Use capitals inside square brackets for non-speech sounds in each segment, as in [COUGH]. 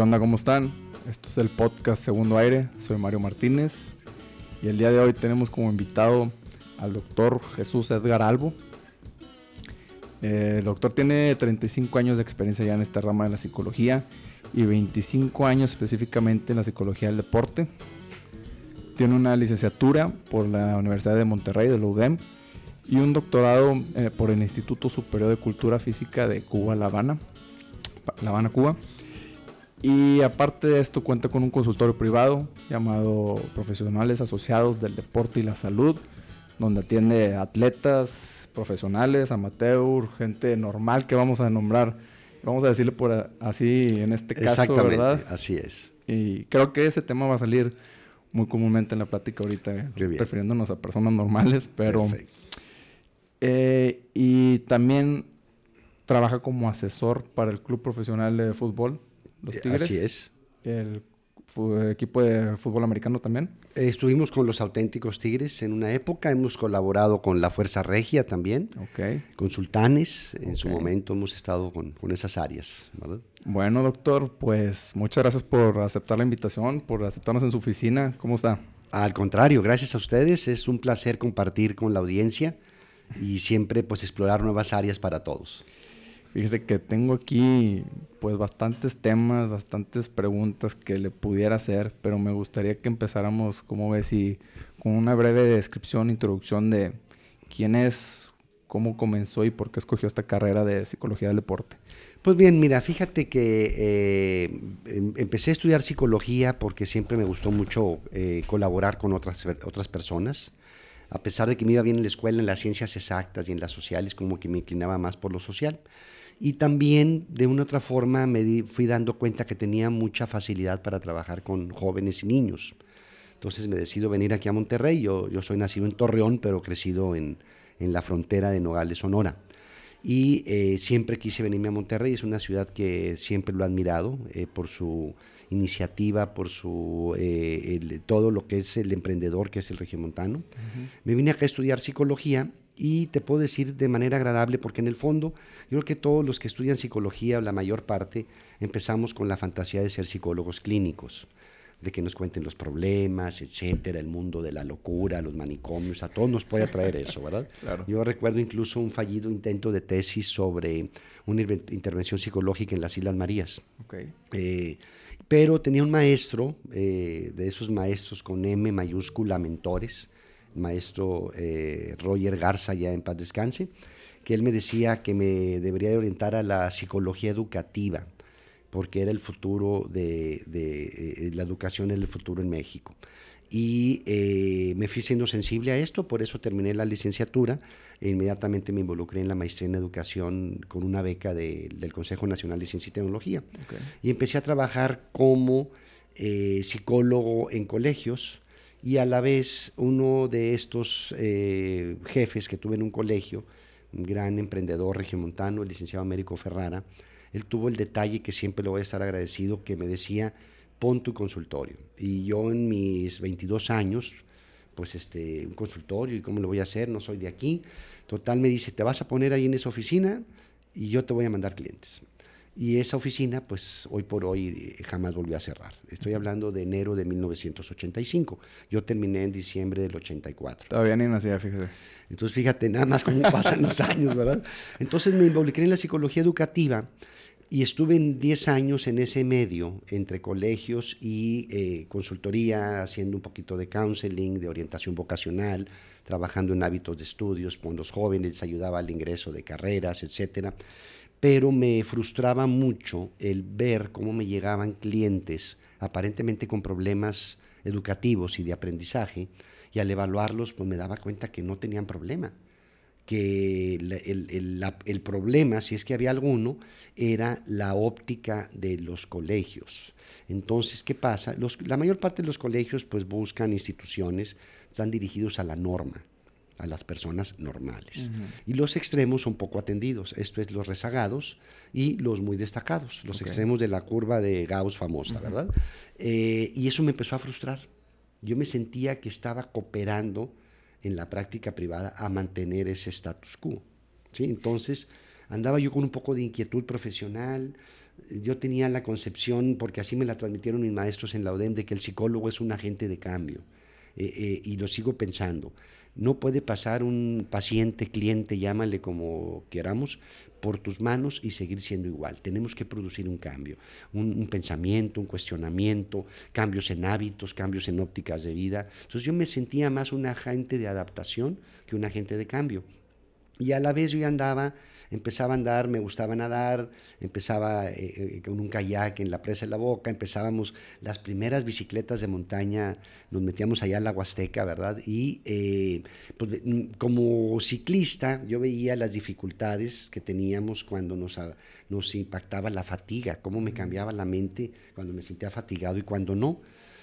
¿Cómo están? Esto es el podcast Segundo Aire. Soy Mario Martínez y el día de hoy tenemos como invitado al doctor Jesús Edgar Albo. Eh, el doctor tiene 35 años de experiencia ya en esta rama de la psicología y 25 años específicamente en la psicología del deporte. Tiene una licenciatura por la Universidad de Monterrey, de la UDEM, y un doctorado eh, por el Instituto Superior de Cultura Física de Cuba, La Habana, La Habana, Cuba. Y aparte de esto cuenta con un consultorio privado llamado Profesionales Asociados del Deporte y la Salud, donde atiende atletas, profesionales, amateur, gente normal que vamos a nombrar, vamos a decirle por así en este caso, ¿verdad? Así es. Y creo que ese tema va a salir muy comúnmente en la plática ahorita, refiriéndonos a personas normales, pero... Eh, y también trabaja como asesor para el Club Profesional de Fútbol los eh, Tigres. Así es. El equipo de fútbol americano también. estuvimos con los auténticos Tigres en una época, hemos colaborado con la Fuerza Regia también, okay. con Sultanes, en su momento hemos estado con, con esas áreas. Bueno, doctor, pues muchas gracias por aceptar la invitación, por aceptarnos en su oficina. ¿Cómo está? Al contrario, gracias a ustedes, es un placer compartir con la audiencia y siempre pues explorar nuevas áreas para todos. Fíjese que tengo aquí pues bastantes temas, bastantes preguntas que le pudiera hacer, pero me gustaría que empezáramos, como ves, y con una breve descripción, introducción de quién es, cómo comenzó y por qué escogió esta carrera de psicología del deporte. Pues bien, mira, fíjate que eh, em, empecé a estudiar psicología porque siempre me gustó mucho eh, colaborar con otras, otras personas. A pesar de que me iba bien en la escuela, en las ciencias exactas y en las sociales, como que me inclinaba más por lo social. Y también, de una otra forma, me fui dando cuenta que tenía mucha facilidad para trabajar con jóvenes y niños. Entonces me decido venir aquí a Monterrey. Yo, yo soy nacido en Torreón, pero crecido en, en la frontera de Nogales, Sonora. Y eh, siempre quise venirme a Monterrey. Es una ciudad que siempre lo he admirado eh, por su iniciativa, por su eh, todo lo que es el emprendedor, que es el regiomontano. montano Me vine acá a estudiar psicología y te puedo decir de manera agradable, porque en el fondo yo creo que todos los que estudian psicología, la mayor parte, empezamos con la fantasía de ser psicólogos clínicos, de que nos cuenten los problemas, etcétera, el mundo de la locura, los manicomios, a todos nos puede atraer eso, ¿verdad? [LAUGHS] Yo recuerdo incluso un fallido intento de tesis sobre una intervención psicológica en las Islas Marías. Eh, pero tenía un maestro, eh, de esos maestros con M mayúscula, mentores, maestro eh, Roger Garza, ya en paz descanse, que él me decía que me debería de orientar a la psicología educativa, porque era el futuro de, eh, la educación, era el futuro en México. Y eh, me fui siendo sensible a esto, por eso terminé la licenciatura e inmediatamente me involucré en la maestría en educación con una beca del Consejo Nacional de Ciencia y Tecnología. Y empecé a trabajar como psicólogo en colegios, y a la vez uno de estos eh, jefes que tuve en un colegio, un gran emprendedor regiomontano, el licenciado Américo Ferrara, él tuvo el detalle que siempre le voy a estar agradecido, que me decía, pon tu consultorio. Y yo en mis 22 años, pues este, un consultorio, ¿y cómo lo voy a hacer? No soy de aquí. Total, me dice, te vas a poner ahí en esa oficina y yo te voy a mandar clientes. Y esa oficina, pues hoy por hoy eh, jamás volvió a cerrar. Estoy hablando de enero de 1985. Yo terminé en diciembre del 84. Todavía ni nacía, fíjate. Entonces, fíjate nada más cómo pasan los años, ¿verdad? Entonces me involucré en la psicología educativa y estuve en 10 años en ese medio, entre colegios y eh, consultoría, haciendo un poquito de counseling, de orientación vocacional, trabajando en hábitos de estudios con los jóvenes, ayudaba al ingreso de carreras, etcétera pero me frustraba mucho el ver cómo me llegaban clientes aparentemente con problemas educativos y de aprendizaje, y al evaluarlos pues me daba cuenta que no tenían problema, que el, problema, si es que había alguno, era la óptica de los colegios. Entonces, ¿qué pasa? la mayor parte de los colegios pues buscan instituciones, están dirigidos a la norma a las personas normales. Y los extremos son poco atendidos, esto es los rezagados y los muy destacados, los extremos de la curva de Gauss famosa, ¿verdad? Eh, y eso me empezó a frustrar. Yo me sentía que estaba cooperando en la práctica privada a mantener ese status quo. ¿sí? Entonces andaba yo con un poco de inquietud profesional, yo tenía la concepción, porque así me la transmitieron mis maestros en la UDEM, de que el psicólogo es un agente de cambio. Eh, eh, y lo sigo pensando. No puede pasar un paciente, cliente, llámale como queramos, por tus manos y seguir siendo igual. Tenemos que producir un cambio, un, pensamiento, un cuestionamiento, cambios en hábitos, cambios en ópticas de vida. Entonces yo me sentía más un agente de adaptación que un agente de cambio. Y a la vez yo andaba empezaba a andar, me gustaba nadar, empezaba eh, eh, con un kayak en la presa de la boca, empezábamos las primeras bicicletas de montaña, nos metíamos allá a la Huasteca, ¿verdad? Y eh, pues, mm, como ciclista yo veía las dificultades que teníamos cuando nos, nos impactaba la fatiga, cómo me cambiaba la mente cuando me sentía fatigado y cuando no.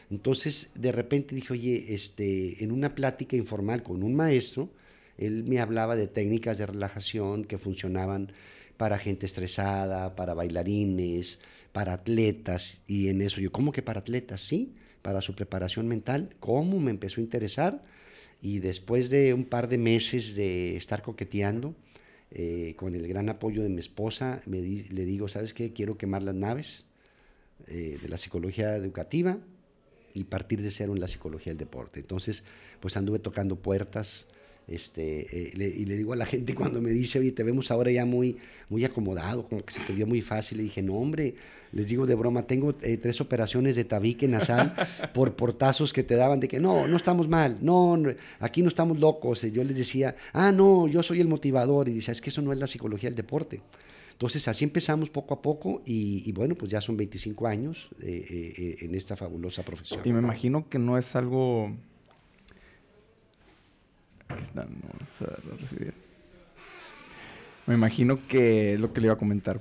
Entonces, de repente dije, oye, este, en una plática informal con un maestro, él me hablaba de técnicas de relajación que funcionaban para gente estresada, para bailarines, para atletas, y en eso yo, ¿cómo que para atletas? Sí, para su preparación mental, ¿cómo me empezó a interesar? Y después de un par de meses de estar coqueteando, eh, con el gran apoyo de mi esposa, me le digo, ¿sabes qué? Quiero quemar las naves eh, de la psicología educativa y partir de cero en la psicología del deporte. Entonces, pues anduve tocando puertas, este, eh, y le digo a la gente [LAUGHS] cuando me dice, oye, te vemos ahora ya muy, muy acomodado, como que se te vio muy fácil. Le dije, no, hombre, les digo de broma, tengo eh, tres operaciones de tabique nasal [LAUGHS] por portazos que te daban de que no, no estamos mal, no, aquí no estamos locos. Y yo les decía, ah, no, yo soy el motivador. Y dice, es que eso no es la psicología del deporte. Entonces así empezamos poco a poco y, bueno, pues ya son 25 años eh, en esta fabulosa profesión. Y me imagino que no es algo Aquí están, vamos a recibir. Me imagino que lo que le iba a comentar.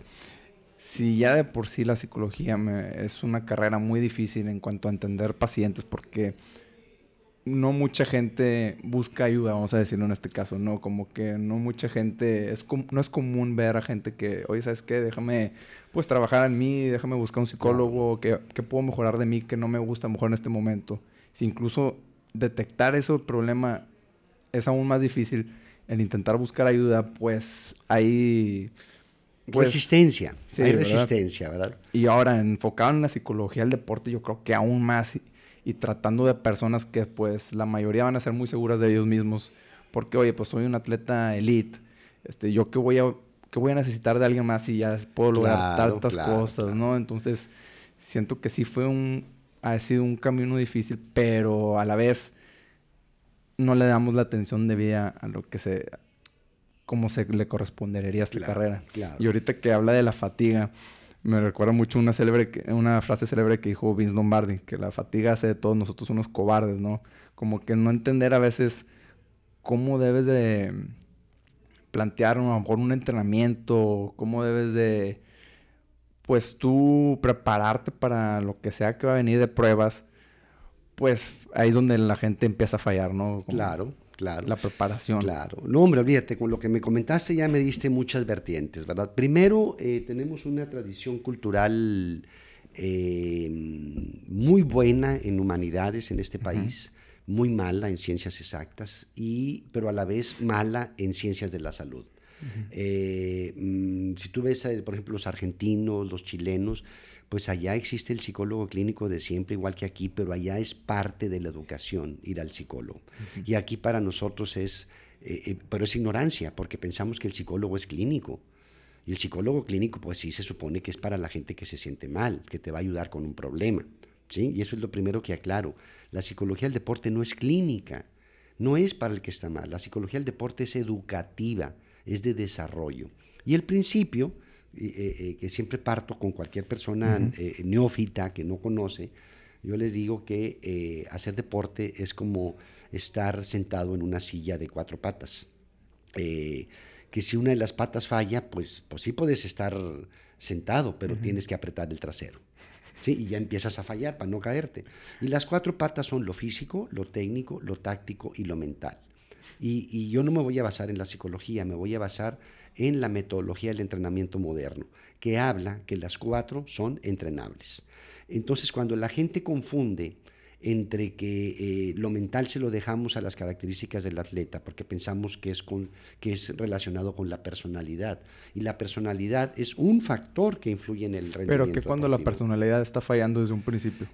Si ya de por sí la psicología es una carrera muy difícil en cuanto a entender pacientes, porque no mucha gente busca ayuda, vamos a decirlo en este caso, ¿no? Como que no mucha gente, es no es común ver a gente que, oye, ¿sabes qué? Déjame, pues, trabajar en mí, déjame buscar un psicólogo, que, que puedo mejorar de mí, que no me gusta mejor en este momento. Si incluso detectar ese problema es aún más difícil el intentar buscar ayuda, pues hay... Pues, resistencia, hay resistencia, ¿verdad? Y ahora, enfocado en la psicología del deporte, yo creo que aún más, y, tratando de personas que pues la mayoría van a ser muy seguras de ellos mismos, porque oye, pues soy un atleta elite, este, yo qué voy a, qué voy a necesitar de alguien más si ya puedo lograr tantas cosas, ¿no? Entonces, siento que sí fue un, ha sido un camino difícil, pero a la vez no le damos la atención debida a lo que se como se le correspondería a esta carrera. Y ahorita que habla de la fatiga, me recuerda mucho una célebre una frase célebre que dijo Vince Lombardi, que la fatiga hace de todos nosotros unos cobardes, ¿no? Como que no entender a veces cómo debes de plantear a lo mejor un entrenamiento, cómo debes de pues tú prepararte para lo que sea que va a venir de pruebas pues ahí es donde la gente empieza a fallar, ¿no? claro, claro. La preparación. Claro. No, hombre, olvídate, con lo que me comentaste ya me diste muchas vertientes, ¿verdad? Primero, eh, tenemos una tradición cultural eh, muy buena en humanidades en este país, muy mala en ciencias exactas, y, pero a la vez mala en ciencias de la salud. Eh, mm, si tú ves, por ejemplo, los argentinos, los chilenos, pues allá existe el psicólogo clínico de siempre, igual que aquí, pero allá es parte de la educación ir al psicólogo. Y aquí para nosotros es, eh, eh, pero es ignorancia, porque pensamos que el psicólogo es clínico. Y el psicólogo clínico, pues sí se supone que es para la gente que se siente mal, que te va a ayudar con un problema. ¿sí? Y eso es lo primero que aclaro. La psicología del deporte no es clínica, no es para el que está mal. La psicología del deporte es educativa, es de desarrollo. Y el principio que siempre parto con cualquier persona eh, neófita que no conoce, yo les digo que hacer deporte es como estar sentado en una silla de cuatro patas. que si una de las patas falla, pues, pues sí puedes estar sentado, pero tienes que apretar el trasero. ¿sí? Y ya empiezas a fallar para no caerte. Y las cuatro patas son lo físico, lo técnico, lo táctico y lo mental. Y, yo no me voy a basar en la psicología, me voy a basar en la metodología del entrenamiento moderno, que habla que las cuatro son entrenables. Entonces, cuando la gente confunde entre que eh, lo mental se lo dejamos a las características del atleta, porque pensamos que es, con, que es relacionado con la personalidad. Y la personalidad es un factor que influye en el rendimiento. Pero que cuando la personalidad está fallando desde un principio.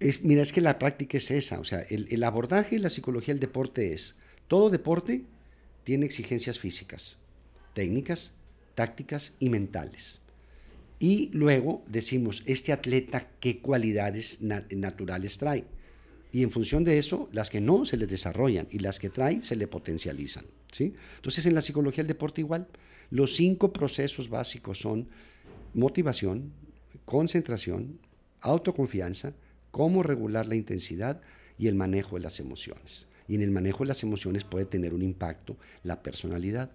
Es, mira, es que la práctica es esa. O sea, el, el abordaje de la psicología del deporte es, todo deporte tiene exigencias físicas, técnicas, tácticas y mentales. Y luego decimos, este atleta, ¿qué cualidades naturales trae? Y en función de eso, las que no se les desarrollan y las que trae se le potencializan. ¿sí? Entonces, en la psicología del deporte igual, los cinco procesos básicos son motivación, concentración, autoconfianza, cómo regular la intensidad y el manejo de las emociones. Y en el manejo de las emociones puede tener un impacto la personalidad.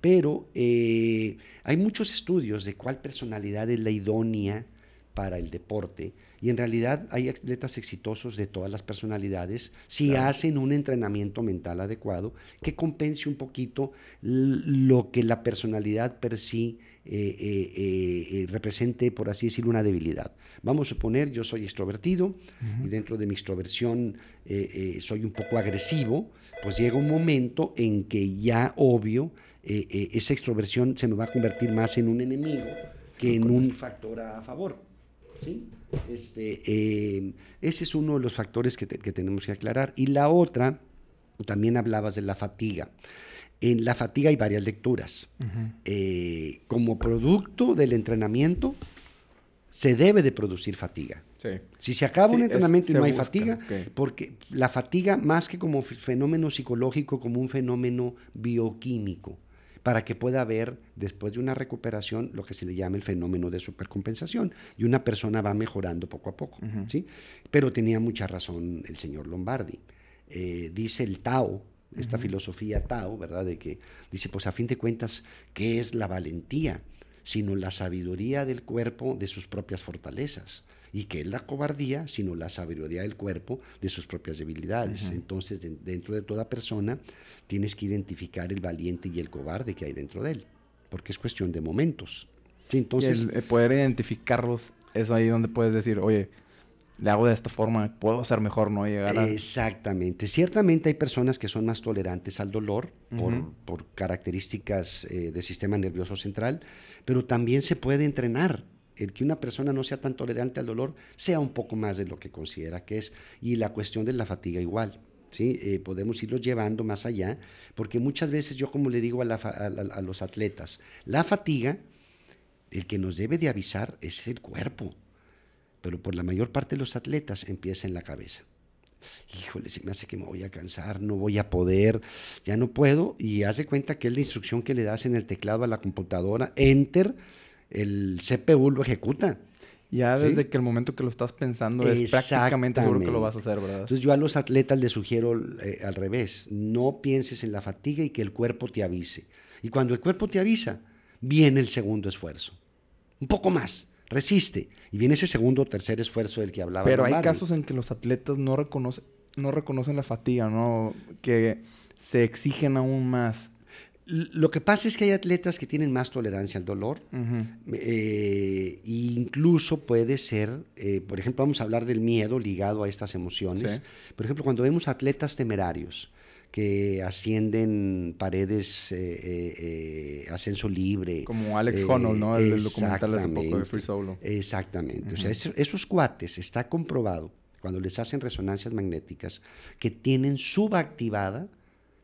Pero eh, hay muchos estudios de cuál personalidad es la idónea para el deporte y en realidad hay atletas exitosos de todas las personalidades si hacen un entrenamiento mental adecuado que compense un poquito lo que la personalidad per sí eh, eh, represente, por así decirlo, una debilidad. Vamos a suponer, yo soy extrovertido y dentro de mi extroversión soy un poco agresivo, pues llega un momento en que ya obvio esa extroversión se me va a convertir más en un enemigo que en un factor a favor. ¿sí? Este, eh, ese es uno de los factores que, tenemos que aclarar. Y la otra, también hablabas de la fatiga. En la fatiga hay varias lecturas. Eh, como producto del entrenamiento, se debe de producir fatiga. Si se acaba un entrenamiento y no hay fatiga, porque la fatiga más que como fenómeno psicológico, como un fenómeno bioquímico para que pueda haber, después de una recuperación, lo que se le llama el fenómeno de supercompensación. Y una persona va mejorando poco a poco. ¿sí? Pero tenía mucha razón el señor Lombardi. Eh, dice el Tao, esta filosofía Tao, ¿verdad? De que dice, pues a fin de cuentas, ¿qué es la valentía? Sino la sabiduría del cuerpo de sus propias fortalezas y que es la cobardía, sino la sabiduría del cuerpo de sus propias debilidades. Entonces, dentro de toda persona, tienes que identificar el valiente y el cobarde que hay dentro de él, porque es cuestión de momentos. entonces, el, poder identificarlos es ahí donde puedes decir, oye, le hago de esta forma, puedo ser mejor, ¿no? Llegar a... Exactamente. Ciertamente hay personas que son más tolerantes al dolor por, características eh, del sistema nervioso central, pero también se puede entrenar el que una persona no sea tan tolerante al dolor sea un poco más de lo que considera que es. Y la cuestión de la fatiga igual. ¿sí? Eh, podemos irlo llevando más allá, porque muchas veces yo como le digo a, los atletas, la fatiga, el que nos debe de avisar es el cuerpo, pero por la mayor parte de los atletas empieza en la cabeza. Híjole, se me hace que me voy a cansar, no voy a poder, ya no puedo, y hace cuenta que es la instrucción que le das en el teclado a la computadora, enter, el CPU lo ejecuta. Ya desde que el momento que lo estás pensando es prácticamente seguro que lo vas a hacer, ¿verdad? Entonces yo a los atletas les sugiero eh, al revés, no pienses en la fatiga y que el cuerpo te avise. Y cuando el cuerpo te avisa, viene el segundo esfuerzo. Un poco más, resiste. Y viene ese segundo o tercer esfuerzo del que hablaba. Pero hay casos en que los atletas no, reconocen no reconocen la fatiga, ¿no? Que se exigen aún más. Lo que pasa es que hay atletas que tienen más tolerancia al dolor. e incluso puede ser, eh, por ejemplo, vamos a hablar del miedo ligado a estas emociones. Por ejemplo, cuando vemos atletas temerarios que ascienden paredes, eh, ascenso libre. Como Alex Honnold, ¿no? El, documental hace poco de Free Solo. Exactamente. O sea, esos cuates, está comprobado, cuando les hacen resonancias magnéticas, que tienen subactivada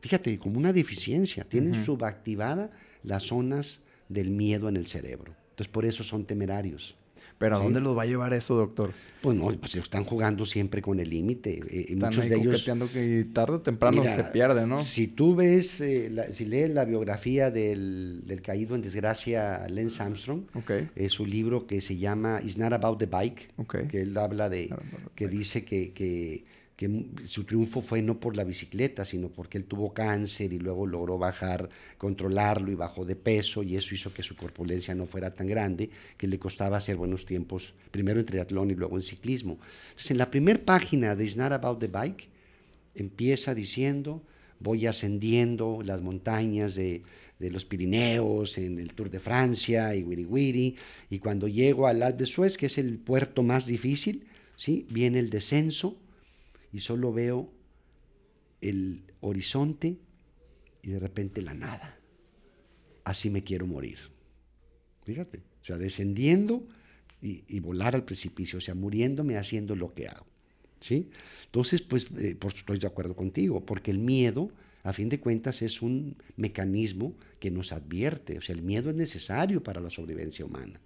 fíjate, como una deficiencia, tienen subactivada las zonas del miedo en el cerebro. Entonces, por eso son temerarios. ¿Pero a dónde los va a llevar eso, doctor? Pues no, pues están jugando siempre con el límite. Eh, están muchos de ellos. que tarde o temprano se pierde, ¿no? Si tú ves, eh, si lees la biografía del, del, caído en desgracia Lance Armstrong, es su libro que se llama It's Not About the Bike, que él habla de, que dice que, que que su triunfo fue no por la bicicleta, sino porque él tuvo cáncer y luego logró bajar, controlarlo y bajó de peso y eso hizo que su corpulencia no fuera tan grande, que le costaba hacer buenos tiempos, primero en triatlón y luego en ciclismo. Entonces, en la primera página de It's Not About the Bike, empieza diciendo, voy ascendiendo las montañas de, de los Pirineos, en el Tour de Francia y Wiri Wiri, y cuando llego al Alpe de Suez, que es el puerto más difícil, ¿sí? Viene el descenso y solo veo el horizonte y de repente la nada. Así me quiero morir. Fíjate, o sea, descendiendo y, volar al precipicio, o sea, muriéndome haciendo lo que hago. ¿sí? Entonces, pues, eh, estoy de acuerdo contigo, porque el miedo, a fin de cuentas, es un mecanismo que nos advierte, o sea, el miedo es necesario para la sobrevivencia humana.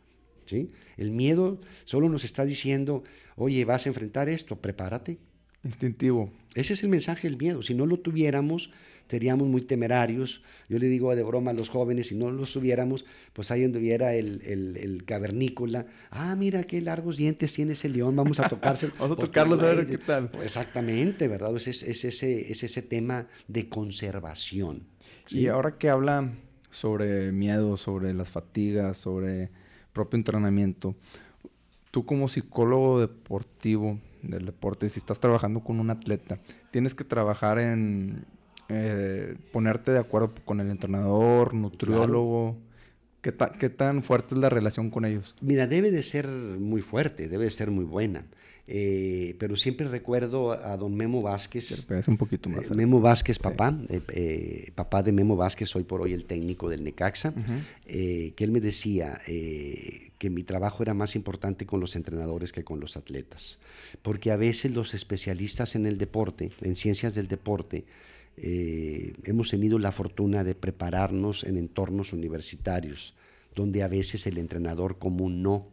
¿sí? El miedo solo nos está diciendo, oye, vas a enfrentar esto, prepárate. Instintivo. Ese es el mensaje del miedo. Si no lo tuviéramos, seríamos muy temerarios. Yo le digo de broma a los jóvenes, si no los tuviéramos, pues ahí donde hubiera el, el, cavernícola, ah, mira qué largos dientes tiene ese león, vamos a tocarse. [LAUGHS] vamos a tocarlo a ver qué tal. exactamente, ¿verdad? Es, es, ese, es ese tema de conservación. Y ahora que habla sobre miedo, sobre las fatigas, sobre propio entrenamiento, tú como psicólogo deportivo del deporte, si estás trabajando con un atleta, tienes que trabajar en eh, ponerte de acuerdo con el entrenador, nutriólogo. ¿Qué, ¿Qué, tan fuerte es la relación con ellos? Mira, debe de ser muy fuerte, debe de ser muy buena. Eh, pero siempre recuerdo a don Memo Vázquez. un poquito más. Eh, Memo Vázquez, papá, papá de Memo Vázquez, hoy por hoy el técnico del Necaxa, que él me decía que mi trabajo era más importante con los entrenadores que con los atletas. Porque a veces los especialistas en el deporte, en ciencias del deporte, eh, hemos tenido la fortuna de prepararnos en entornos universitarios, donde a veces el entrenador común no.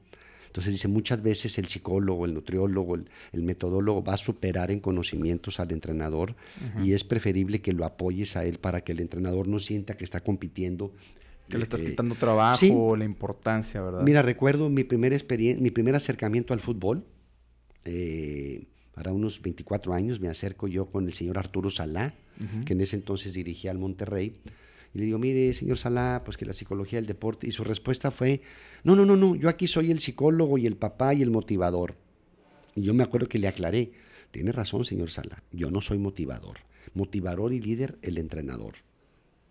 Entonces dice, muchas veces el psicólogo, el nutriólogo, el, metodólogo va a superar en conocimientos al entrenador y es preferible que lo apoyes a él para que el entrenador no sienta que está compitiendo. Que le estás eh, quitando trabajo, la importancia, ¿verdad? Mira, recuerdo mi primer, mi primer acercamiento al fútbol. Eh, unos 24 años me acerco yo con el señor Arturo Salá, que en ese entonces dirigía al Monterrey. Y le digo, mire, señor Salá, pues que la psicología del deporte. Y su respuesta fue, no, no, no, no, yo aquí soy el psicólogo y el papá y el motivador. Y yo me acuerdo que le aclaré, tiene razón, señor Salá, yo no soy motivador. Motivador y líder, el entrenador.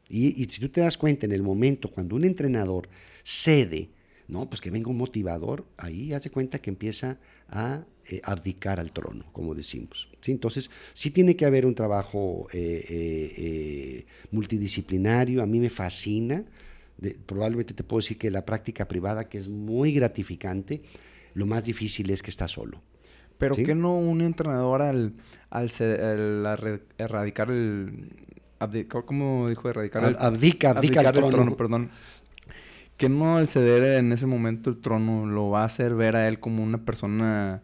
Y, y si tú te das cuenta, en el momento cuando un entrenador cede no, pues que venga un motivador, ahí hace cuenta que empieza a eh, abdicar al trono, como decimos. ¿sí? Entonces, sí tiene que haber un trabajo eh, eh, multidisciplinario, a mí me fascina, probablemente te puedo decir que la práctica privada, que es muy gratificante, lo más difícil es que está solo. Pero ¿qué no un entrenador al, al, erradicar el... ¿Cómo dijo erradicar el... Abdica, abdica, el trono perdón que no el ceder en ese momento el trono lo va a hacer ver a él como una persona,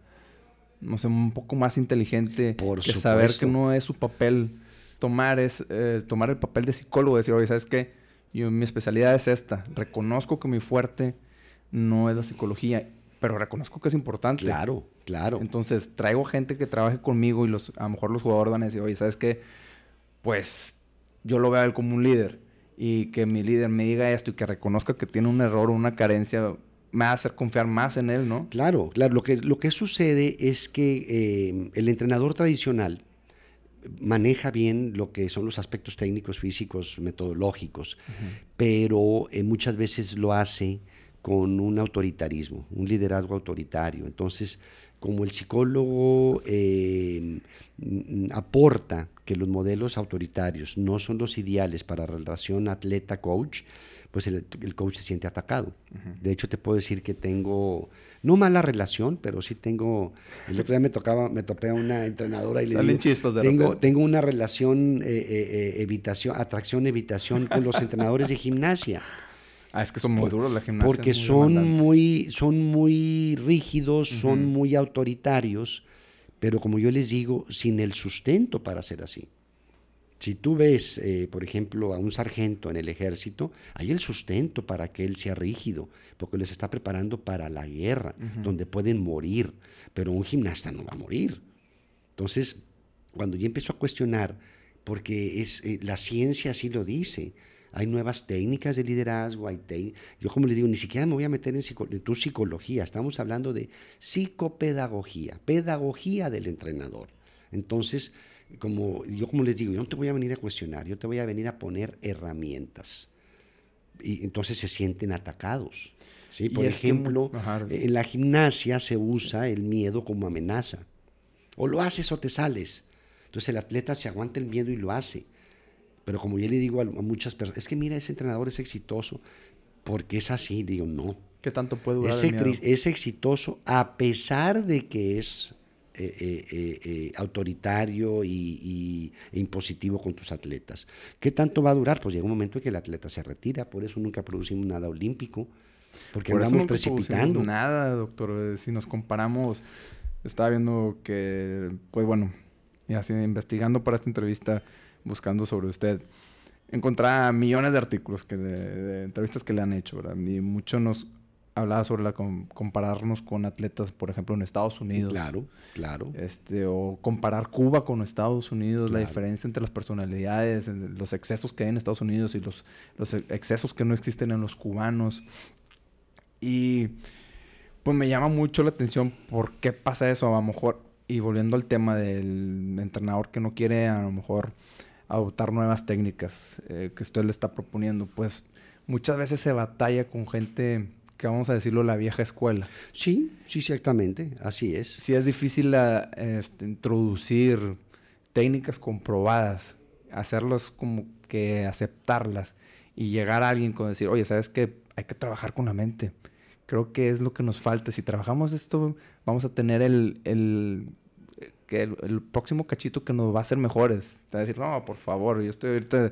no sé, un poco más inteligente. Por que saber que no es su papel tomar, es, eh, tomar el papel de psicólogo, decir, oye, ¿sabes qué? Yo, mi especialidad es esta. Reconozco que mi fuerte no es la psicología, pero reconozco que es importante. Claro, claro. Entonces, traigo gente que trabaje conmigo y los, a lo mejor los jugadores van a decir, oye, ¿sabes qué? Pues yo lo veo a él como un líder y que mi líder me diga esto y que reconozca que tiene un error o una carencia, me va a hacer confiar más en él, ¿no? Claro, claro. Lo que, lo que sucede es que eh, el entrenador tradicional maneja bien lo que son los aspectos técnicos, físicos, metodológicos, pero eh, muchas veces lo hace con un autoritarismo, un liderazgo autoritario. Entonces, como el psicólogo eh, aporta que los modelos autoritarios no son los ideales para la relación atleta-coach, pues el, coach se siente atacado. De hecho, te puedo decir que tengo, no mala relación, pero sí tengo, el otro día me tocaba, me topé a una entrenadora y le digo, chispas de tengo, tengo una relación eh, eh, evitación, atracción-evitación con los entrenadores de gimnasia. Ah, es que son muy duros la gimnasia. Porque son, muy, son muy rígidos, son muy autoritarios, pero como yo les digo, sin el sustento para ser así. Si tú ves, eh, por ejemplo, a un sargento en el ejército, hay el sustento para que él sea rígido, porque les está preparando para la guerra, donde pueden morir, pero un gimnasta no va a morir. Entonces, cuando yo empiezo a cuestionar, porque es, eh, la ciencia así lo dice, hay nuevas técnicas de liderazgo, hay yo como le digo, ni siquiera me voy a meter en, tu psicología, estamos hablando de psicopedagogía, pedagogía del entrenador. Entonces, como yo como les digo, yo no te voy a venir a cuestionar, yo te voy a venir a poner herramientas. y entonces se sienten atacados. ¿sí? Por ejemplo, en la gimnasia se usa el miedo como amenaza. O lo haces o te sales. Entonces el atleta se aguanta el miedo y lo hace. Pero como yo le digo a, muchas personas, es que mira, ese entrenador es exitoso porque es así. Digo, no. ¿Qué tanto puede durar es, el es exitoso a pesar de que es eh, eh, eh, autoritario y, e impositivo con tus atletas. ¿Qué tanto va a durar? Pues llega un momento en que el atleta se retira, por eso nunca producimos nada olímpico, porque por andamos precipitando. Nada, doctor, si nos comparamos, estaba viendo que, pues bueno, y así investigando para esta entrevista, buscando sobre usted, encontraba millones de artículos, que de, entrevistas que le han hecho, ¿verdad? Y mucho nos hablaba sobre la compararnos con atletas, por ejemplo, en Estados Unidos. Claro, claro. Este, o comparar Cuba con Estados Unidos, la diferencia entre las personalidades, los excesos que hay en Estados Unidos y los, los excesos que no existen en los cubanos. Y pues me llama mucho la atención por qué pasa eso. A lo mejor, y volviendo al tema del entrenador que no quiere a lo mejor adoptar nuevas técnicas eh, que usted le está proponiendo, pues muchas veces se batalla con gente que vamos a decirlo, la vieja escuela. Sí, sí, exactamente, así es. Sí, es difícil este, introducir técnicas comprobadas, hacerlas como que aceptarlas y llegar a alguien con decir, oye, ¿sabes qué? Hay que trabajar con la mente. Creo que es lo que nos falta. Si trabajamos esto, vamos a tener el, el, el, próximo cachito que nos va a hacer mejores. Te va a decir, no, por favor, yo estoy ahorita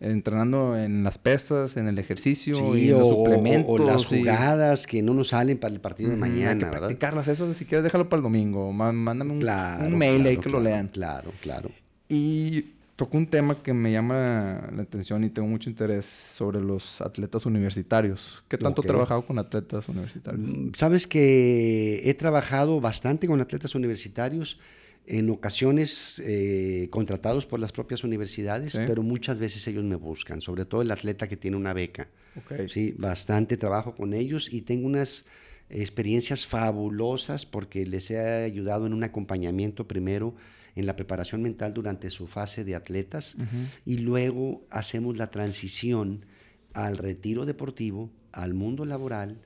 entrenando en las pesas, en el ejercicio y en los suplementos. O, las jugadas que no nos salen para el partido de mañana, ¿verdad? Practicarlas, eso si quieres déjalo para el domingo. Mándame un, mail ahí que lo lean. Claro, claro. Y tocó un tema que me llama la atención y tengo mucho interés sobre los atletas universitarios. ¿Qué tanto he trabajado con atletas universitarios? Mm, sabes que he trabajado bastante con atletas universitarios en ocasiones eh, contratados por las propias universidades, pero muchas veces ellos me buscan, sobre todo el atleta que tiene una beca. Sí, bastante trabajo con ellos y tengo unas experiencias fabulosas porque les he ayudado en un acompañamiento primero en la preparación mental durante su fase de atletas y luego hacemos la transición al retiro deportivo, al mundo laboral,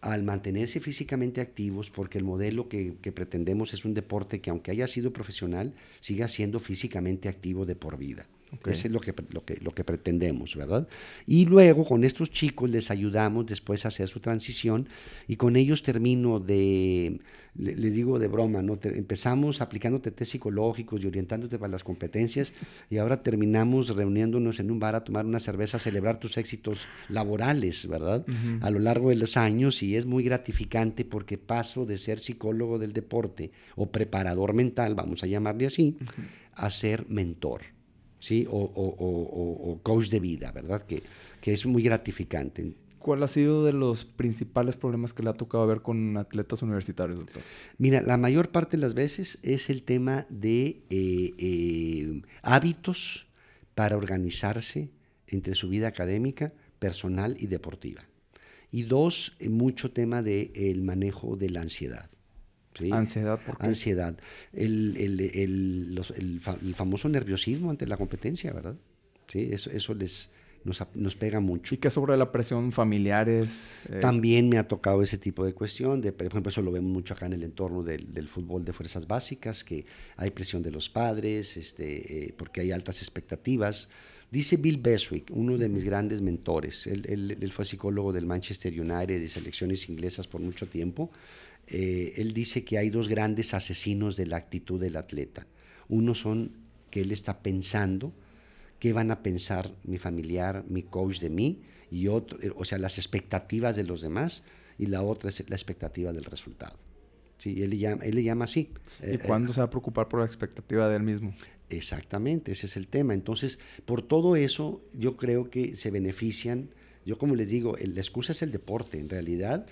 al mantenerse físicamente activos, porque el modelo que, pretendemos es un deporte que aunque haya sido profesional, siga siendo físicamente activo de por vida. Eso es lo que, lo, que, lo que pretendemos, ¿verdad? Y luego con estos chicos les ayudamos después a hacer su transición y con ellos termino de, le, digo de broma, ¿no? empezamos aplicándote test psicológicos y orientándote para las competencias y ahora terminamos reuniéndonos en un bar a tomar una cerveza, a celebrar tus éxitos laborales, ¿verdad? A lo largo de los años y es muy gratificante porque paso de ser psicólogo del deporte o preparador mental, vamos a llamarle así, a ser mentor. ¿Sí? O, coach de vida, ¿verdad? Que, que es muy gratificante. ¿Cuál ha sido de los principales problemas que le ha tocado ver con atletas universitarios, doctor? Mira, la mayor parte de las veces es el tema de eh, eh, hábitos para organizarse entre su vida académica, personal y deportiva. Y dos, eh, mucho tema del el manejo de la ansiedad. Ansiedad, ¿por Ansiedad. El, el, el, el, famoso nerviosismo ante la competencia, ¿verdad? Sí, eso, eso les, nos, nos pega mucho. ¿Y qué sobre la presión familiares? Eh, También me ha tocado ese tipo de cuestión. De, por ejemplo, eso lo vemos mucho acá en el entorno del, del fútbol de fuerzas básicas, que hay presión de los padres, este, eh, porque hay altas expectativas. Dice Bill Beswick, uno de mis grandes mentores, él, él, él fue psicólogo del Manchester United y selecciones inglesas por mucho tiempo, eh, él dice que hay dos grandes asesinos de la actitud del atleta. Uno son que él está pensando qué van a pensar mi familiar, mi coach de mí, y otro, o sea, las expectativas de los demás, y la otra es la expectativa del resultado. Sí, él le llama, él le llama así. ¿Y eh, cuándo se va a preocupar por la expectativa de él mismo? Exactamente, ese es el tema. Entonces, por todo eso, yo creo que se benefician. Yo como les digo, la excusa es el deporte. En realidad,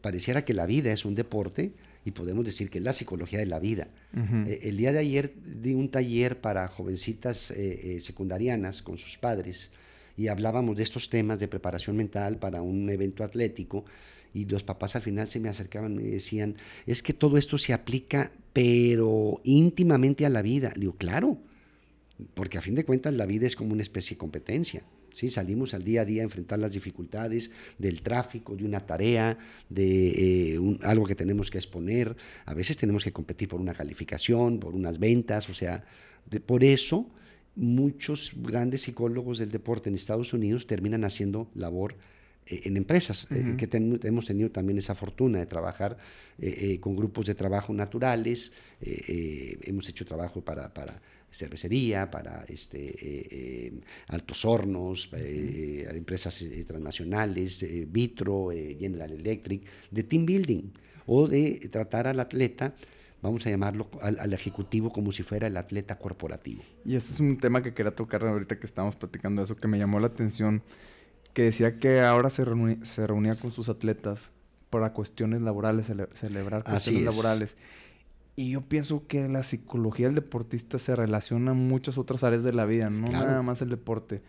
pareciera que la vida es un deporte y podemos decir que es la psicología de la vida. Eh, el día de ayer di un taller para jovencitas eh, eh, secundarianas con sus padres y hablábamos de estos temas de preparación mental para un evento atlético y los papás al final se me acercaban y me decían, es que todo esto se aplica pero íntimamente a la vida. Le digo, claro, porque a fin de cuentas la vida es como una especie de competencia. ¿Sí? Salimos al día a día a enfrentar las dificultades del tráfico, de una tarea, de eh, algo que tenemos que exponer. A veces tenemos que competir por una calificación, por unas ventas, o sea, por eso muchos grandes psicólogos del deporte en Estados Unidos terminan haciendo labor eh, en empresas, eh, que hemos tenido también esa fortuna de trabajar con grupos de trabajo naturales, hemos hecho trabajo para, para cervecería, para este, eh, eh, altos hornos, eh, empresas transnacionales, Vitro, General Electric, de team building o de tratar al atleta vamos a llamarlo al, ejecutivo como si fuera el atleta corporativo. Y ese es un tema que quería tocar ahorita que estábamos platicando eso, que me llamó la atención, que decía que ahora se, se reunía con sus atletas para cuestiones laborales, celebrar cuestiones laborales. Y yo pienso que la psicología del deportista se relaciona a muchas otras áreas de la vida, no nada más el deporte.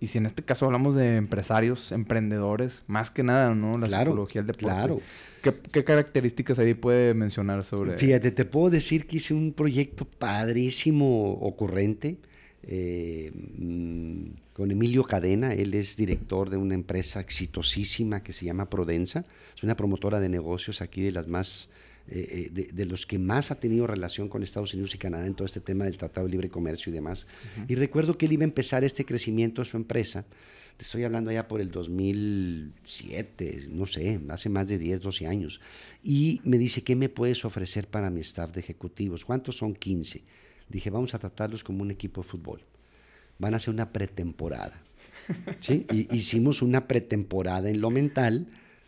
Y si en este caso hablamos de empresarios, emprendedores, más que nada, ¿no? La psicología del deporte. Claro. ¿Qué, características ahí puede mencionar sobre...? Fíjate, te puedo decir que hice un proyecto padrísimo, ocurrente, eh, mm, con Emilio Cadena. Él es director de una empresa exitosísima que se llama Prodensa. Es una promotora de negocios aquí de las más eh, eh, de, los que más ha tenido relación con Estados Unidos y Canadá en todo este tema del Tratado de Libre Comercio y demás. Y recuerdo que él iba a empezar este crecimiento de su empresa. Te estoy hablando ya por el 2007, no sé, hace más de 10, 12 años. Y me dice, ¿qué me puedes ofrecer para mi staff de ejecutivos? ¿Cuántos son 15? Dije, vamos a tratarlos como un equipo de fútbol. Van a hacer una pretemporada. [LAUGHS] ¿Sí? Y hicimos una pretemporada en lo mental,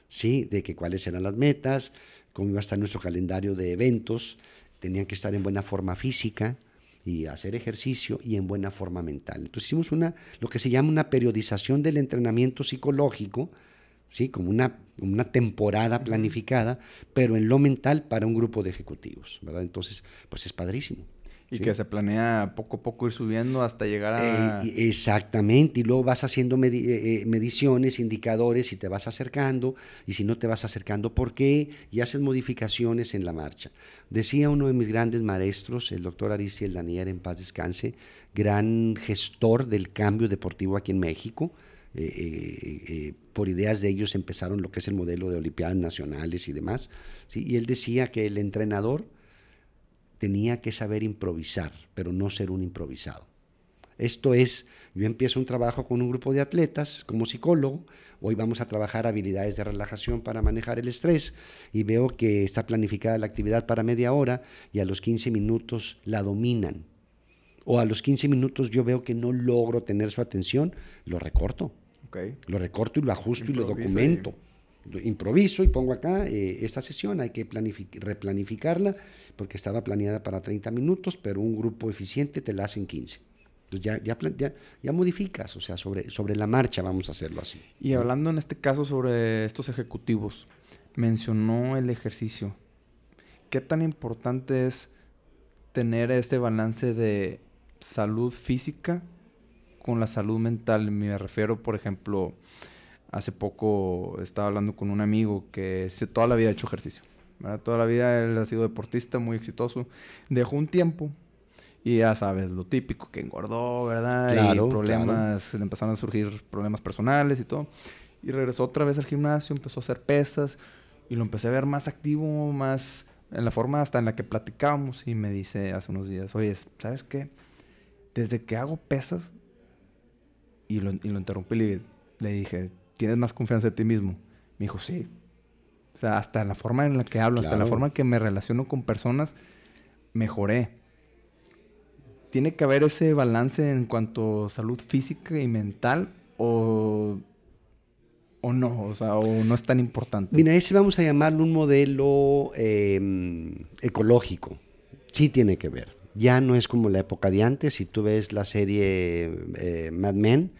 ¿sí? De que cuáles eran las metas, cómo iba a estar nuestro calendario de eventos, tenían que estar en buena forma física y hacer ejercicio y en buena forma mental. Entonces hicimos una, lo que se llama una periodización del entrenamiento psicológico, ¿sí? como una, una temporada planificada, pero en lo mental para un grupo de ejecutivos. ¿verdad? Entonces, pues es padrísimo. Y que se planea poco a poco ir subiendo hasta llegar a... Eh, exactamente, y luego vas haciendo eh, eh, mediciones, indicadores y te vas acercando, y si no te vas acercando, ¿por qué? Y haces modificaciones en la marcha. Decía uno de mis grandes maestros, el doctor Aristiel Daniel, en paz descanse, gran gestor del cambio deportivo aquí en México, por ideas de ellos empezaron lo que es el modelo de Olimpiadas Nacionales y demás, y él decía que el entrenador tenía que saber improvisar, pero no ser un improvisado. Esto es, yo empiezo un trabajo con un grupo de atletas como psicólogo, hoy vamos a trabajar habilidades de relajación para manejar el estrés y veo que está planificada la actividad para media hora y a los 15 minutos la dominan. O a los 15 minutos yo veo que no logro tener su atención, lo recorto. Lo recorto y lo ajusto y lo documento improviso y pongo acá eh, esta sesión, hay que replanificarla porque estaba planeada para 30 minutos, pero un grupo eficiente te la hacen 15. Entonces ya, ya, ya, modificas, o sea, sobre, sobre la marcha vamos a hacerlo así. Y hablando en este caso sobre estos ejecutivos, mencionó el ejercicio. ¿Qué tan importante es tener este balance de salud física con la salud mental? Me refiero, por ejemplo, Hace poco estaba hablando con un amigo que toda la vida ha hecho ejercicio. Toda la vida él ha sido deportista, muy exitoso. Dejó un tiempo y ya sabes, lo típico, que engordó, ¿verdad? y problemas, le empezaron a surgir problemas personales y todo. Y regresó otra vez al gimnasio, empezó a hacer pesas y lo empecé a ver más activo, más en la forma hasta en la que platicábamos y me dice hace unos días, oye, ¿sabes qué? Desde que hago pesas, y lo, y lo interrumpí y le dije, ¿tienes más confianza en ti mismo? Me dijo, sí. O sea, hasta la forma en la que hablo, hasta la forma en que me relaciono con personas, mejoré. ¿Tiene que haber ese balance en cuanto a salud física y mental o, o no? O sea, o no es tan importante. Mira, ese vamos a llamarlo un modelo em, ecológico. Sí tiene que ver. Ya no es como la época de antes. Si tú ves la serie eh, Mad Men,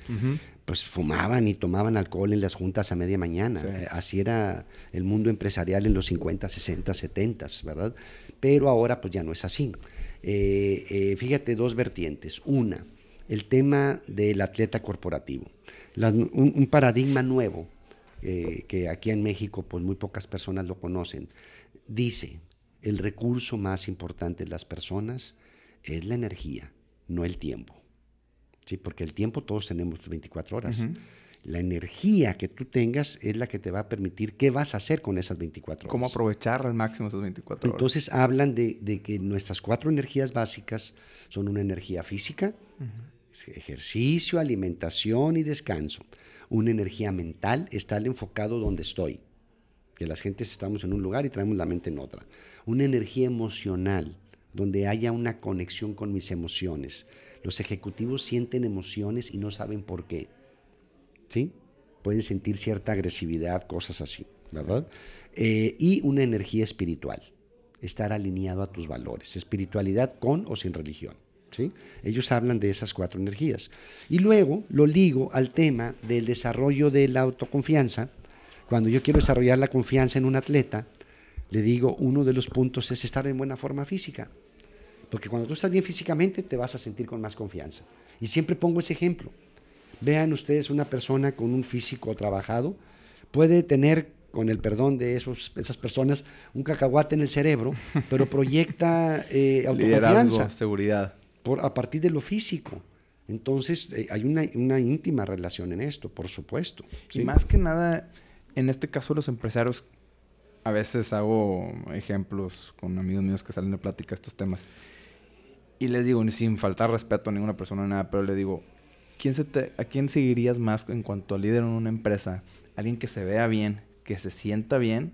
pues fumaban y tomaban alcohol en las juntas a media mañana. Eh, así era el mundo empresarial en los 50, 60, 70, ¿verdad? Pero ahora pues ya no es así. Eh, eh, fíjate, dos vertientes. Una, el tema del atleta corporativo. un, paradigma nuevo que aquí en México pues muy pocas personas lo conocen. Dice, el recurso más importante de las personas es la energía, no el tiempo. ¿Sí? Porque el tiempo todos tenemos 24 horas. La energía que tú tengas es la que te va a permitir qué vas a hacer con esas 24 horas. ¿Cómo aprovechar al máximo esas 24 horas? Entonces hablan de, de que nuestras cuatro energías básicas son una energía física, ejercicio, alimentación y descanso. Una energía mental, estar enfocado donde estoy. Que las gentes estamos en un lugar y traemos la mente en otra. Una energía emocional, donde haya una conexión con mis emociones. Los ejecutivos sienten emociones y no saben por qué. ¿Sí? Pueden sentir cierta agresividad, cosas así, ¿verdad? Eh, y una energía espiritual, estar alineado a tus valores. Espiritualidad con o sin religión. ¿Sí? Ellos hablan de esas cuatro energías. Y luego lo ligo al tema del desarrollo de la autoconfianza. Cuando yo quiero desarrollar la confianza en un atleta, le digo, uno de los puntos es estar en buena forma física. Porque cuando tú estás bien físicamente, te vas a sentir con más confianza. Y siempre pongo ese ejemplo. Vean ustedes una persona con un físico trabajado, puede tener, con el perdón de esos, esas personas, un cacahuate en el cerebro, [LAUGHS] pero proyecta eh, autoconfianza. seguridad. Por, a partir de lo físico. Entonces, eh, hay una, una, íntima relación en esto, por supuesto. Y más que nada, en este caso, los empresarios, a veces hago ejemplos con amigos míos que salen de plática estos temas. Y les digo, sin faltar respeto a ninguna persona, nada, pero le digo, ¿quién se ¿a quién seguirías más en cuanto a líder en una empresa? ¿Alguien que se vea bien, que se sienta bien?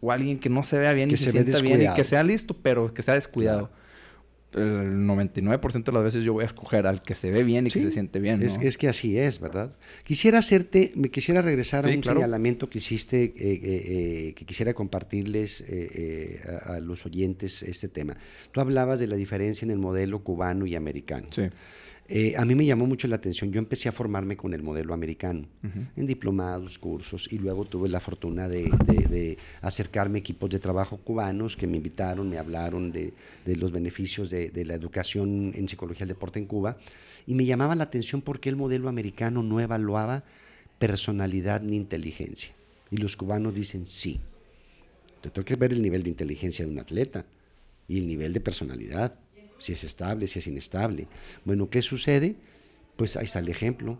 ¿O alguien que no se vea bien y se, sienta bien y que sea listo, pero que sea descuidado? El 99% de las veces yo voy a escoger al que se ve bien y que se siente bien. Es, es, que así es, ¿verdad? Quisiera hacerte, me quisiera regresar a un señalamiento que hiciste, eh, eh, eh, que quisiera compartirles a, a, los oyentes este tema. Tú hablabas de la diferencia en el modelo cubano y americano. Sí. Eh, a mí me llamó mucho la atención. Yo empecé a formarme con el modelo americano, en diplomados, cursos, y luego tuve la fortuna de, acercarme a equipos de trabajo cubanos que me invitaron, me hablaron de, los beneficios de, la educación en psicología del deporte en Cuba, y me llamaba la atención porque el modelo americano no evaluaba personalidad ni inteligencia. Y los cubanos dicen sí. Te tengo que ver el nivel de inteligencia de un atleta y el nivel de personalidad si es estable, si es inestable. Bueno, ¿qué sucede? Pues ahí está el ejemplo.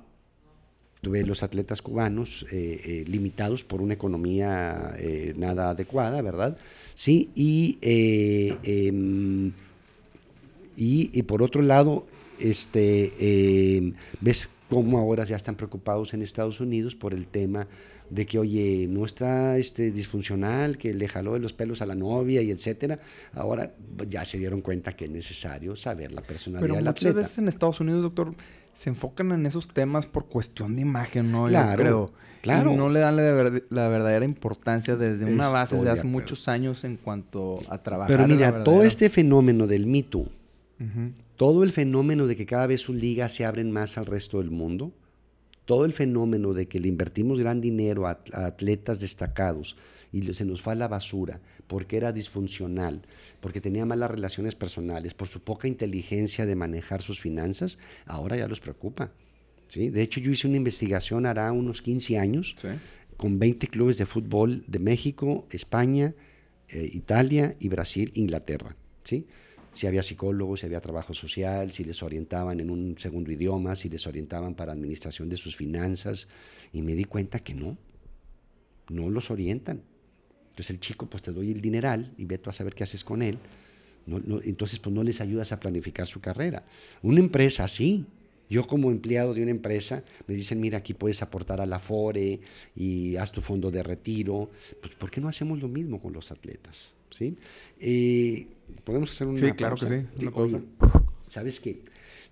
Tuve los atletas cubanos eh, eh, limitados por una economía eh, nada adecuada, ¿verdad? Sí, y, em, y, y, por otro lado, este, em, ves cómo ahora ya están preocupados en Estados Unidos por el tema de que, oye, no está este, disfuncional, que le jaló de los pelos a la novia y etcétera. Ahora ya se dieron cuenta que es necesario saber la personalidad Pero del muchas veces en Estados Unidos, doctor, se enfocan en esos temas por cuestión de imagen, ¿no? Claro, creo. claro. Y no le dan la, verdadera importancia desde una base de hace muchos años en cuanto a trabajar. Pero mira, todo este fenómeno del Todo el fenómeno de que cada vez sus ligas se abren más al resto del mundo, todo el fenómeno de que le invertimos gran dinero a, atletas destacados y se nos fue a la basura porque era disfuncional, porque tenía malas relaciones personales, por su poca inteligencia de manejar sus finanzas, ahora ya los preocupa. ¿sí? De hecho, yo hice una investigación hará unos 15 años con 20 clubes de fútbol de México, España, eh, Italia y Brasil, Inglaterra. ¿sí? Si había psicólogos, si había trabajo social, si les orientaban en un segundo idioma, si les orientaban para administración de sus finanzas. Y me di cuenta que no, no los orientan. Entonces el chico, pues te doy el dineral y ve tú a saber qué haces con él. entonces, pues no les ayudas a planificar su carrera. Una empresa sí. Yo como empleado de una empresa me dicen, mira, aquí puedes aportar a la FORE y haz tu fondo de retiro. Pues, ¿por qué no hacemos lo mismo con los atletas? ¿Sí? Eh, Podemos hacer una Sí, claro que sí. ¿Sabes qué?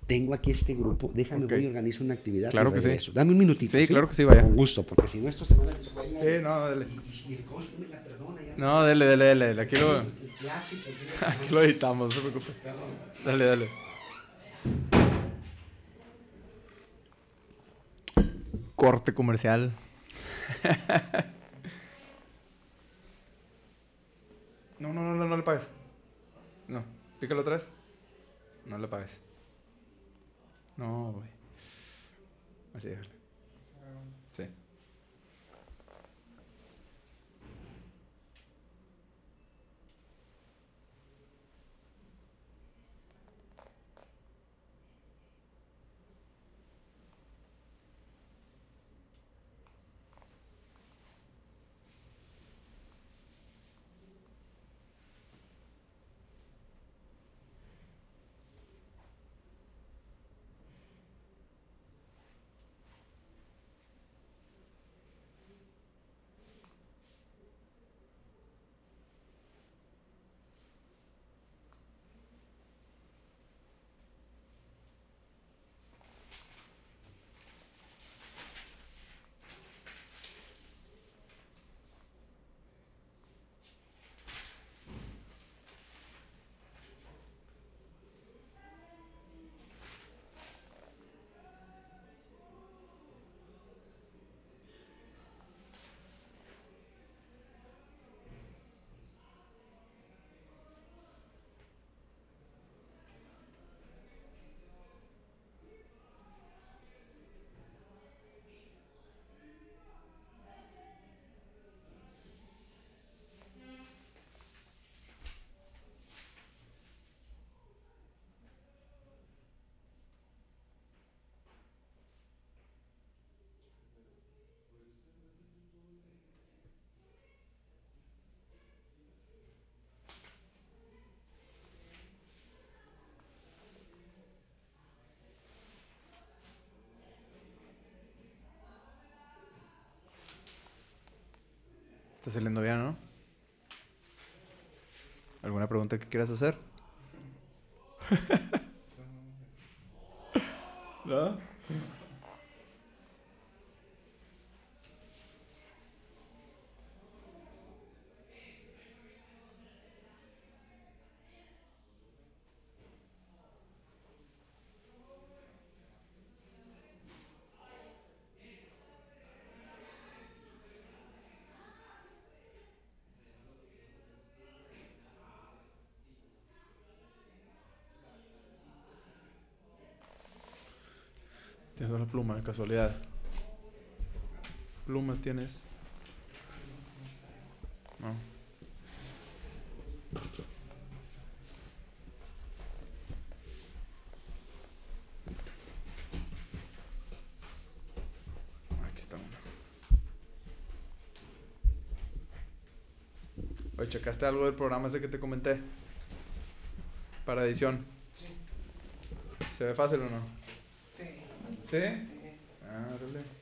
Tengo aquí este grupo, déjame voy y organizo una actividad. Claro que sí. Dame un minutito. Sí, claro que sí, vaya. Con gusto, porque si no esto se va a. Sí, no, dale. Y, el costo me la perdona ya. No, dale, dale, dale. Aquí lo, El clásico. [LAUGHS] aquí lo editamos, no se preocupe. Dale, dale. Corte comercial. [LAUGHS] No, no, no, no, no le pagues. No, pícalo otra vez. No le pagues. No, güey. Así déjale. Está saliendo bien, ¿no? ¿Alguna pregunta que quieras hacer? [LAUGHS] son las plumas de casualidad? ¿Plumas tienes? No. Aquí está una. Oye, ¿checaste algo del programa ese que te comenté? Para edición. Sí. ¿Se ve fácil o no? ¿Sí? Ah, dale.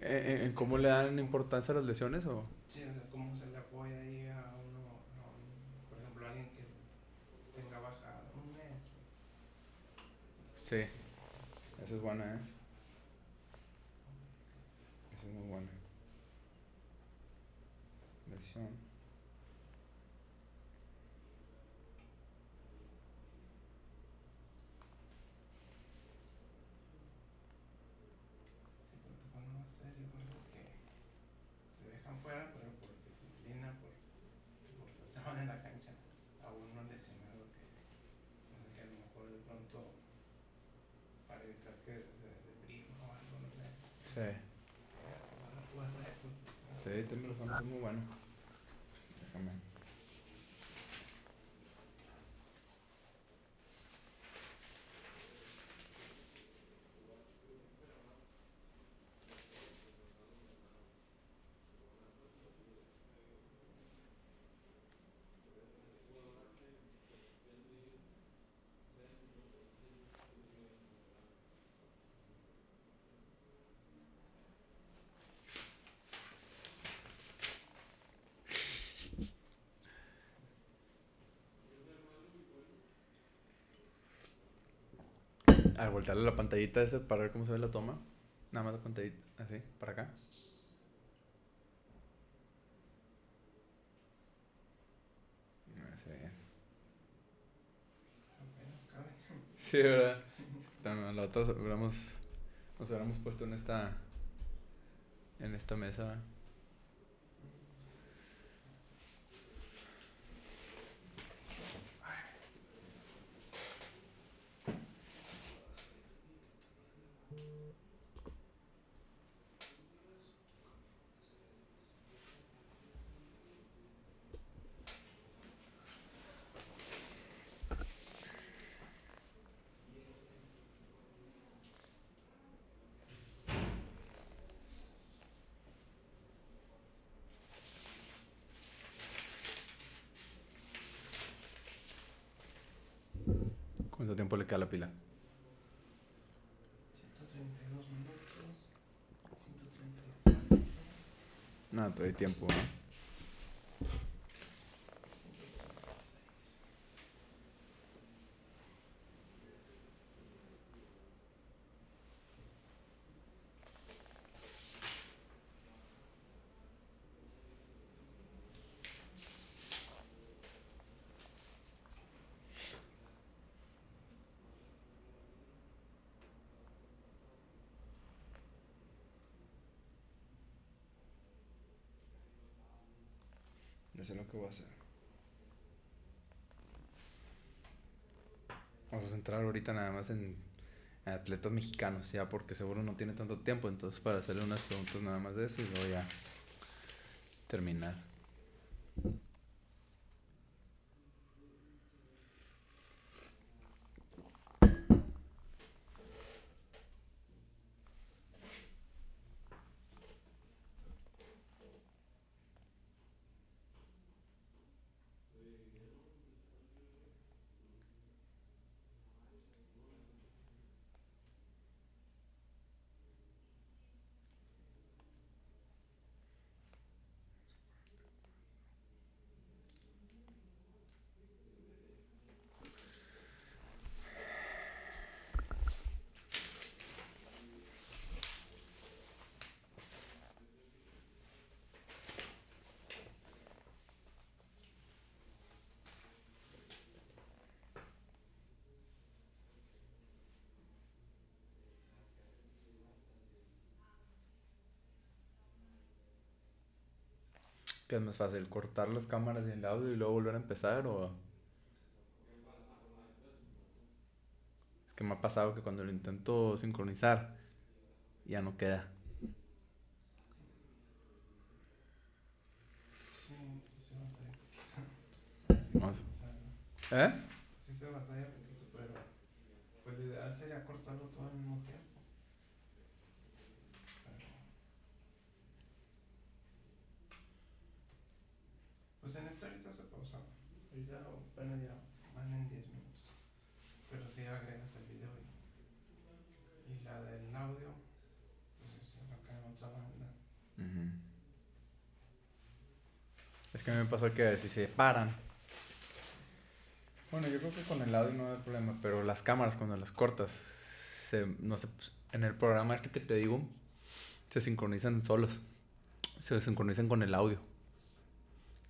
en, en, cómo le dan importancia a las lesiones o...? Sí. Sí, también los muy buenos. voltearle la pantallita esa para ver cómo se ve la toma. Nada más la pantallita, así, para acá. Sí, ¿verdad? La otra hubiéramos, nos hubiéramos puesto en esta, en esta mesa, ¿Cuánto tiempo le queda a la pila? 132 minutos. 134. No, todavía hay tiempo, ¿no? Ya sé que voy a hacer. Vamos a centrar ahorita nada más en atletas mexicanos, ya porque seguro no tiene tanto tiempo, entonces para hacerle unas preguntas nada más de eso y luego ya terminar. ¿Qué es más fácil? ¿Cortar las cámaras y el audio y luego volver a empezar o...? Es que me ha pasado que cuando lo intento sincronizar ya no queda. ¿Eh? Sí se batalla poquito, pero pues lo ideal sería cortarlo todo al mismo tiempo. Pero, pues en este ahorita se pausa. Ya van en 10 minutos. Pero si agregas el video y, y la del audio, pues es acá en otra banda. Es que a mí me pasa que si se paran. Bueno, yo creo que con el audio no hay problema, pero las cámaras cuando las cortas, se, no sé, pues, en el programa este que te digo, se sincronizan solos. Se sincronizan con el audio.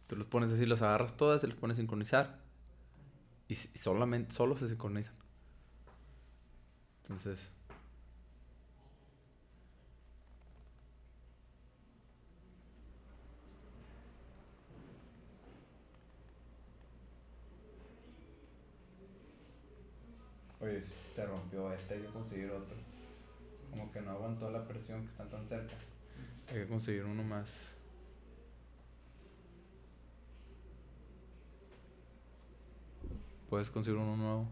Tú los pones así, los agarras todas y los pones a sincronizar. Y, solamente, solo se sincronizan. Entonces, Oye, se rompió este, hay que conseguir otro. Como que no aguantó la presión que están tan cerca. Hay que conseguir uno más. Puedes conseguir uno nuevo.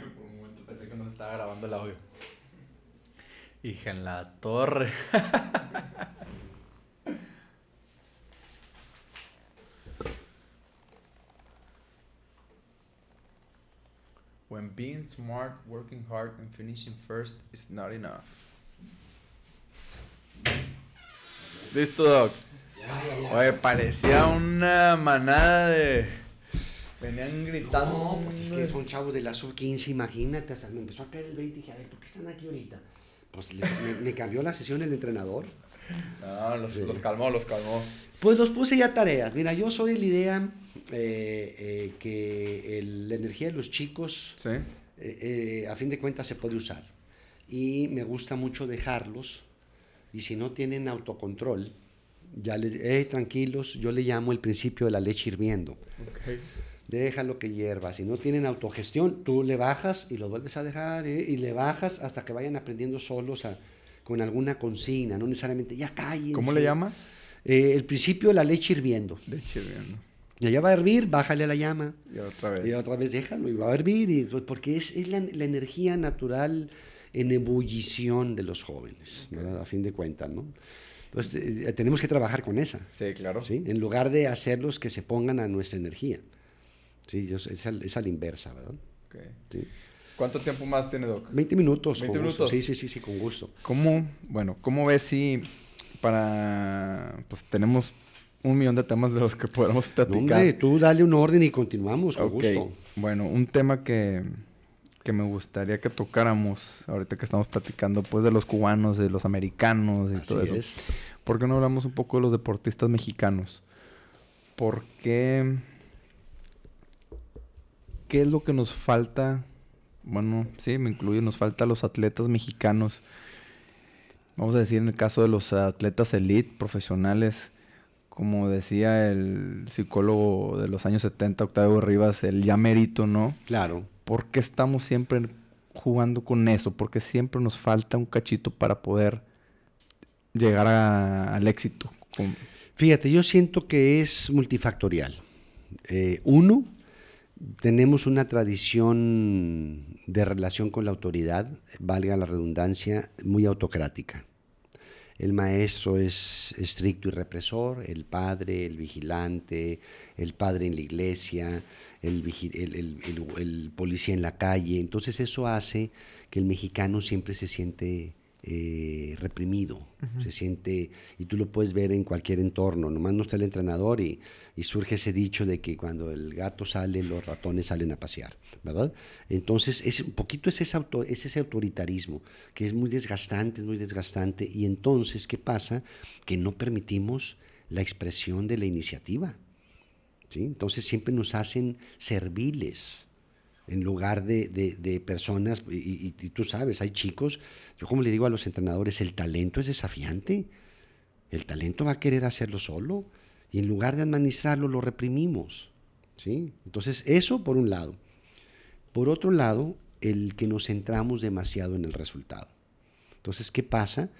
[LAUGHS] Pensé que no se estaba grabando el audio. Hija en la torre. [LAUGHS] When being smart, working hard, and finishing first is not enough. Listo, Doc. Oye, parecía una manada de. Venían gritando. No, pues es que son chavos de la sub-15, imagínate, hasta me empezó a caer el 20 y dije, a ver, ¿por qué están aquí ahorita? Pues les- me, me cambió la sesión el entrenador. No, los, Sí. los calmó, los calmó. Pues los puse ya tareas. Mira, yo soy de la idea eh, eh, que el- la energía de los chicos, Sí. eh, eh, a fin de cuentas, se puede usar. Y me gusta mucho dejarlos. Y si no tienen autocontrol, ya les, hey, tranquilos, yo le llamo el principio de la leche hirviendo. Déjalo que hierva. Si no tienen autogestión, tú le bajas y lo vuelves a dejar ¿eh? y le bajas hasta que vayan aprendiendo solos a- con alguna consigna, no necesariamente ya cállense. ¿Cómo le llama? Eh, el principio la leche hirviendo. Leche hirviendo. Y allá va a hervir, bájale a la llama. Y otra vez. Y otra vez déjalo y va a hervir. Y, pues, porque es, es la, la energía natural en ebullición de los jóvenes, ¿verdad? a fin de cuentas. ¿no? Entonces eh, tenemos que trabajar con esa. Sí, claro. ¿sí? En lugar de hacerlos que se pongan a nuestra energía. Sí, yo- es, al- es a la inversa, ¿verdad? Sí. ¿Cuánto tiempo más tiene, Doc? 20 minutos. 20 con gusto. minutos. Sí, sí, sí, sí, con gusto. ¿Cómo, bueno, cómo ves si para, pues tenemos un millón de temas de los que podamos No, platicar? hombre, tú dale un orden y continuamos, con Ok, gusto. Bueno, un tema que, que me gustaría que tocáramos ahorita que estamos platicando pues de los cubanos, de los americanos y Así todo eso. es. ¿Por qué no hablamos un poco de los deportistas mexicanos? ¿Por qué? ¿Qué es lo que nos falta? Bueno, sí, me incluye, nos falta a los atletas mexicanos. Vamos a decir en el caso de los atletas elite, profesionales, como decía el psicólogo de los años 70, Octavio Rivas, el ya mérito, ¿no? Claro. ¿Por qué estamos siempre jugando con eso? Porque siempre nos falta un cachito para poder llegar a- al éxito. Fíjate, yo siento que es multifactorial. Eh, uno, tenemos una tradición de relación con la autoridad, valga la redundancia, muy autocrática. El maestro es estricto y represor, el padre, el vigilante, el padre en la iglesia, el, el- el policía en la calle. Entonces eso hace que el mexicano siempre se siente eh, reprimido, se siente, y tú lo puedes ver en cualquier entorno, nomás no está el entrenador y, y surge ese dicho de que cuando el gato sale, los ratones salen a pasear, ¿verdad? Entonces, es, un poquito es ese, auto- es ese autoritarismo, que es muy desgastante, es muy desgastante, y entonces, ¿qué pasa? Que no permitimos la expresión de la iniciativa, ¿sí? Entonces siempre nos hacen serviles en lugar de, de- personas, y, y- y tú sabes, hay chicos, yo como le digo a los entrenadores, el talento es desafiante, el talento va a querer hacerlo solo, y en lugar de administrarlo, lo reprimimos, ¿sí? Entonces, eso por un lado. Por otro lado, el que nos centramos demasiado en el resultado. Entonces, ¿qué pasa?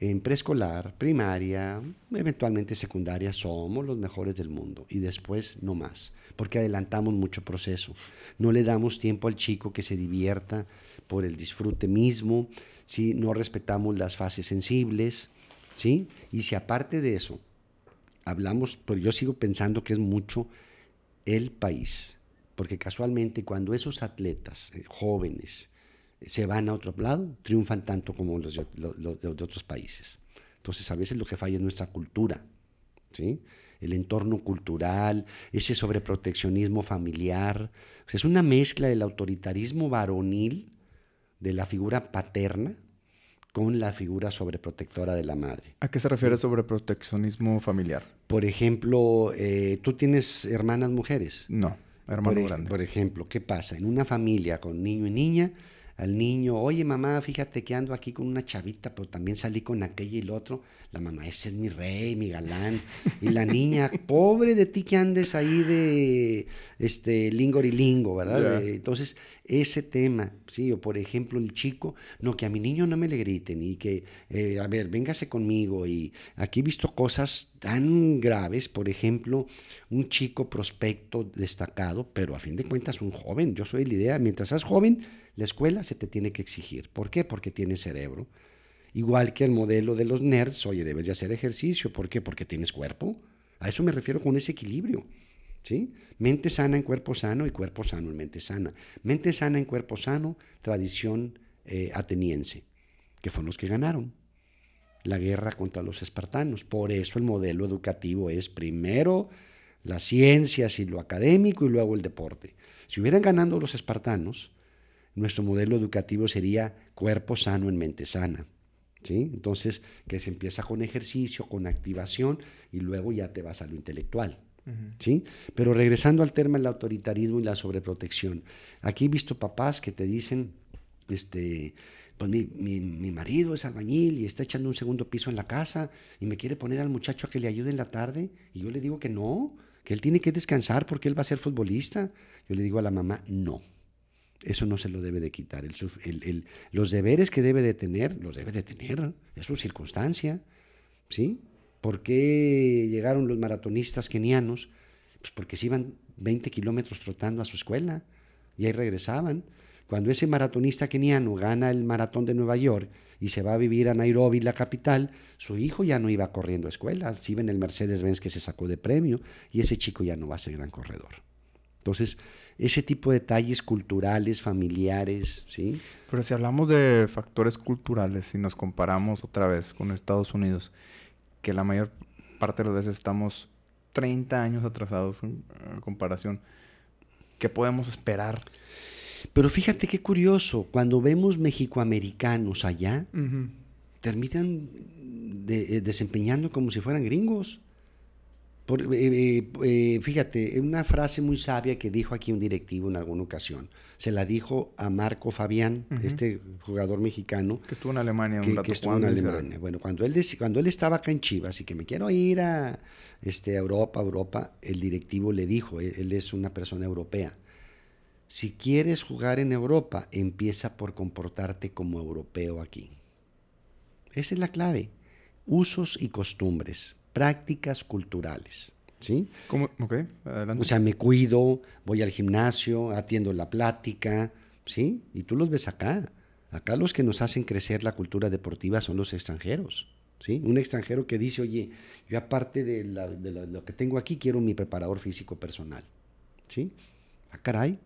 En preescolar, primaria, eventualmente secundaria, somos los mejores del mundo y después no más, porque adelantamos mucho proceso. No le damos tiempo al chico que se divierta por el disfrute mismo, ¿sí? no respetamos las fases sensibles, ¿sí? y si aparte de eso hablamos, pero yo sigo pensando que es mucho el país, porque casualmente cuando esos atletas eh, jóvenes se van a otro lado, triunfan tanto como los de, los- los de- de otros países. Entonces a veces lo que falla es nuestra cultura, ¿sí? el entorno cultural, ese sobreproteccionismo familiar. O sea, es una mezcla del autoritarismo varonil, de la figura paterna, con la figura sobreprotectora de la madre. ¿A qué se refiere sobre proteccionismo familiar? Por ejemplo, eh, tú tienes hermanas mujeres. No, hermano por, grande. por ejemplo, ¿qué pasa? En una familia con niño y niña, al niño, oye mamá, fíjate que ando aquí con una chavita, pero también salí con aquella y el otro. La mamá, ese es mi rey, mi galán. Y la niña, pobre de ti que andes ahí de este lingorilingo, ¿verdad? Entonces, ese tema, sí, o por ejemplo, el chico, no, que a mi niño no me le griten y que, eh, a ver, véngase conmigo. Y aquí he visto cosas tan graves, por ejemplo, un chico prospecto destacado, pero a fin de cuentas un joven. Yo soy la idea, mientras seas joven, la escuela se te tiene que exigir. ¿Por qué? Porque tienes cerebro. Igual que el modelo de los nerds, oye, debes de hacer ejercicio. ¿Por qué? Porque tienes cuerpo. A eso me refiero con ese equilibrio. ¿sí? Mente sana en cuerpo sano y cuerpo sano en mente sana. Mente sana en cuerpo sano, tradición eh, ateniense, que fueron los que ganaron. la guerra contra los espartanos. Por eso el modelo educativo es primero las ciencias y lo académico y luego el deporte. Si hubieran ganado los espartanos, nuestro modelo educativo sería cuerpo sano en mente sana. ¿sí? Entonces, que se empieza con ejercicio, con activación y luego ya te vas a lo intelectual. ¿Sí? Pero regresando al tema del autoritarismo y la sobreprotección. Aquí he visto papás que te dicen, este, pues mi, mi, marido es albañil y está echando un segundo piso en la casa y me quiere poner al muchacho a que le ayude en la tarde. Y yo le digo que no, que él tiene que descansar porque él va a ser futbolista. Yo le digo a la mamá, no, eso no se lo debe de quitar. El, los deberes que debe de tener, los debe de tener, es su circunstancia. ¿Sí? ¿Por qué llegaron los maratonistas kenianos? Pues porque se iban 20 kilómetros trotando a su escuela y ahí regresaban. Cuando ese maratonista keniano gana el maratón de Nueva York y se va a vivir a Nairobi, la capital, su hijo ya no iba corriendo a escuela, se iba en el Mercedes-Benz que se sacó de premio y ese chico ya no va a ser gran corredor. Entonces, ese tipo de detalles culturales, familiares, ¿sí? Pero si hablamos de factores culturales, si nos comparamos otra vez con Estados Unidos, que la mayor parte de las veces estamos 30 años atrasados en, comparación. ¿Qué podemos esperar? Pero fíjate qué curioso, cuando vemos mexicoamericanos allá, terminan eh, desempeñando como si fueran gringos. Por, eh, eh, eh, fíjate, una frase muy sabia que dijo aquí un directivo en alguna ocasión. Se la dijo a Marco Fabián, este jugador mexicano. Que estuvo en Alemania un rato. Que estuvo en Alemania. Bueno, cuando él, cuando él estaba acá en Chivas y que me quiero ir a este, Europa, Europa, el directivo le dijo, él, él es una persona europea, si quieres jugar en Europa, empieza por comportarte como europeo aquí. Esa es la clave. Usos y costumbres prácticas culturales. ¿Sí? ¿Cómo? Ok, adelante. O sea, me cuido, voy al gimnasio, atiendo la plática, ¿sí? Y tú los ves acá. Acá los que nos hacen crecer la cultura deportiva son los extranjeros, ¿sí? Un extranjero que dice, oye, yo aparte de, lo que tengo aquí, quiero mi preparador físico personal, ¿sí? Ah, caray,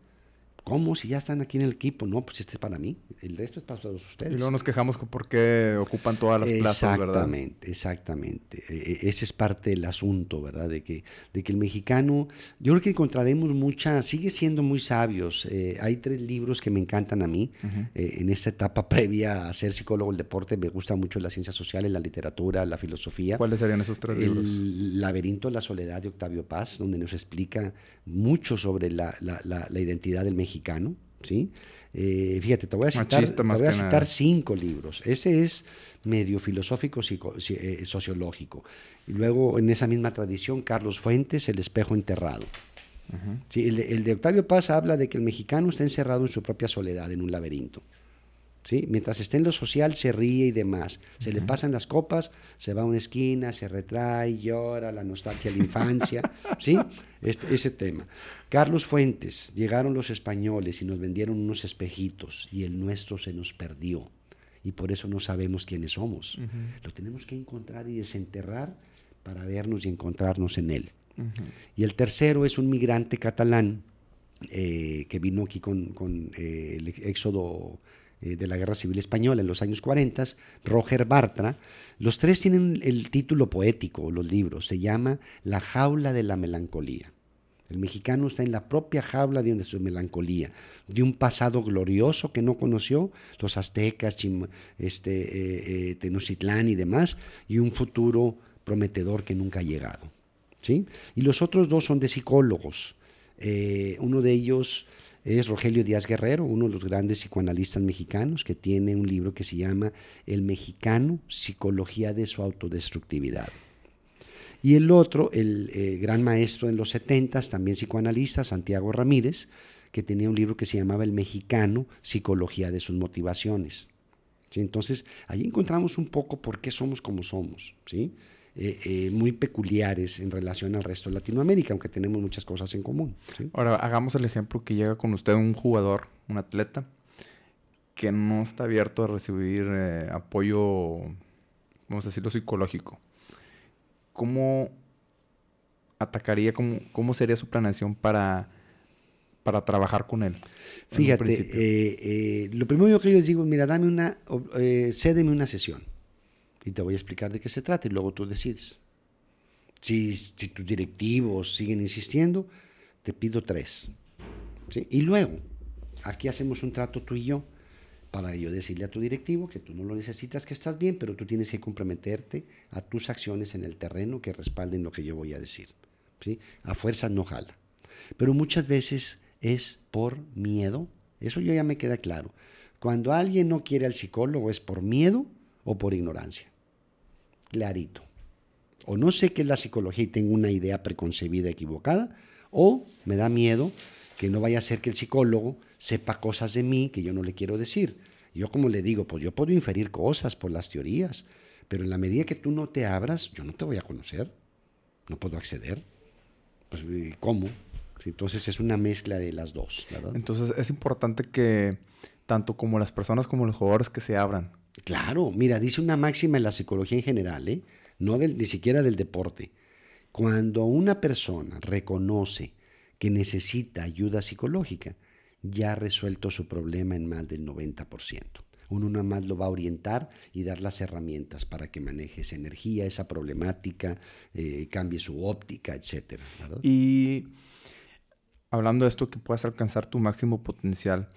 ¿Cómo? Si ya están aquí en el equipo. No, pues este es para mí. El resto es para todos ustedes. Y luego nos quejamos por qué ocupan todas las plazas, ¿verdad? Exactamente, exactamente. E, e, ese es parte del asunto, ¿verdad? De que, de que el mexicano, yo creo que encontraremos mucha, sigue siendo muy sabios. Eh, hay tres libros que me encantan a mí. Eh, en esta etapa [LAUGHS] previa a ser psicólogo del deporte, me gusta mucho las ciencias sociales, la literatura, la filosofía. ¿Cuáles serían esos tres libros? El laberinto de la soledad de Octavio Paz, donde nos explica mucho sobre la, la identidad del mexicano ¿sí? Eh, fíjate, te voy a citar, voy a citar cinco libros. Ese es medio filosófico eh, sociológico. Y luego, en esa misma tradición, Carlos Fuentes, El espejo enterrado. el, de Octavio Paz habla de que el mexicano está encerrado en su propia soledad, en un laberinto. ¿Sí? Mientras está en lo social, se ríe y demás. Se le pasan las copas, se va a una esquina, se retrae, llora, la nostalgia de la infancia. [LAUGHS] ¿sí? Este, ese tema. Carlos Fuentes, llegaron los españoles y nos vendieron unos espejitos y el nuestro se nos perdió y por eso no sabemos quiénes somos. Lo tenemos que encontrar y desenterrar para vernos y encontrarnos en él. Y el tercero es un migrante catalán eh, que vino aquí con, eh, el éxodo eh, de la Guerra Civil Española en los años 40, Roger Bartra. Los tres tienen el título poético, los libros. Se llama La jaula de la melancolía. El mexicano está en la propia jaula de su melancolía, de un pasado glorioso que no conoció, los aztecas, este, eh, eh, Tenochtitlán y demás, y un futuro prometedor que nunca ha llegado. ¿sí? Y los otros dos son de psicólogos. Uno de ellos es Rogelio Díaz Guerrero, uno de los grandes psicoanalistas mexicanos, que tiene un libro que se llama El mexicano, Psicología de su autodestructividad. Y el otro, el eh, gran maestro en los 70, también psicoanalista, Santiago Ramírez, que tenía un libro que se llamaba El Mexicano, Psicología de sus Motivaciones. ¿Sí? Entonces, ahí encontramos un poco por qué somos como somos, ¿sí? Eh, eh, muy peculiares en relación al resto de Latinoamérica, aunque tenemos muchas cosas en común. Ahora, hagamos el ejemplo que llega con usted un jugador, un atleta, que no está abierto a recibir apoyo, vamos a decirlo, psicológico. ¿cómo atacaría, cómo, cómo sería su planeación para, para trabajar con él? Fíjate, eh, eh, lo primero que yo les digo, mira, dame una, eh, cédeme una sesión. Y te voy a explicar de qué se trata y luego tú decides. Si, si tus directivos siguen insistiendo, te pido tres. ¿sí? Y luego, aquí hacemos un trato tú y yo para yo decirle a tu directivo que tú no lo necesitas, que estás bien, pero tú tienes que comprometerte a tus acciones en el terreno que respalden lo que yo voy a decir. ¿sí? A fuerzas no jala. Pero muchas veces es por miedo, eso ya me queda claro. Cuando alguien no quiere al psicólogo es por miedo o por ignorancia. Clarito. O no sé qué es la psicología y tengo una idea preconcebida equivocada, o me da miedo que no vaya a ser que el psicólogo sepa cosas de mí que yo no le quiero decir. Yo como le digo, pues yo puedo inferir cosas por las teorías, pero en la medida que tú no te abras, yo no te voy a conocer, no puedo acceder. Pues, ¿cómo? Entonces es una mezcla de las dos. Entonces es importante que tanto como las personas como los jugadores que se abran. Claro, mira, dice una máxima en la psicología en general, ¿eh? no del, ni siquiera del deporte. Cuando una persona reconoce que necesita ayuda psicológica, ya ha resuelto su problema en más del 90%. Uno nada más lo va a orientar y dar las herramientas para que maneje esa energía, esa problemática, eh, cambie su óptica, etc. Y hablando de esto, que puedas alcanzar tu máximo potencial.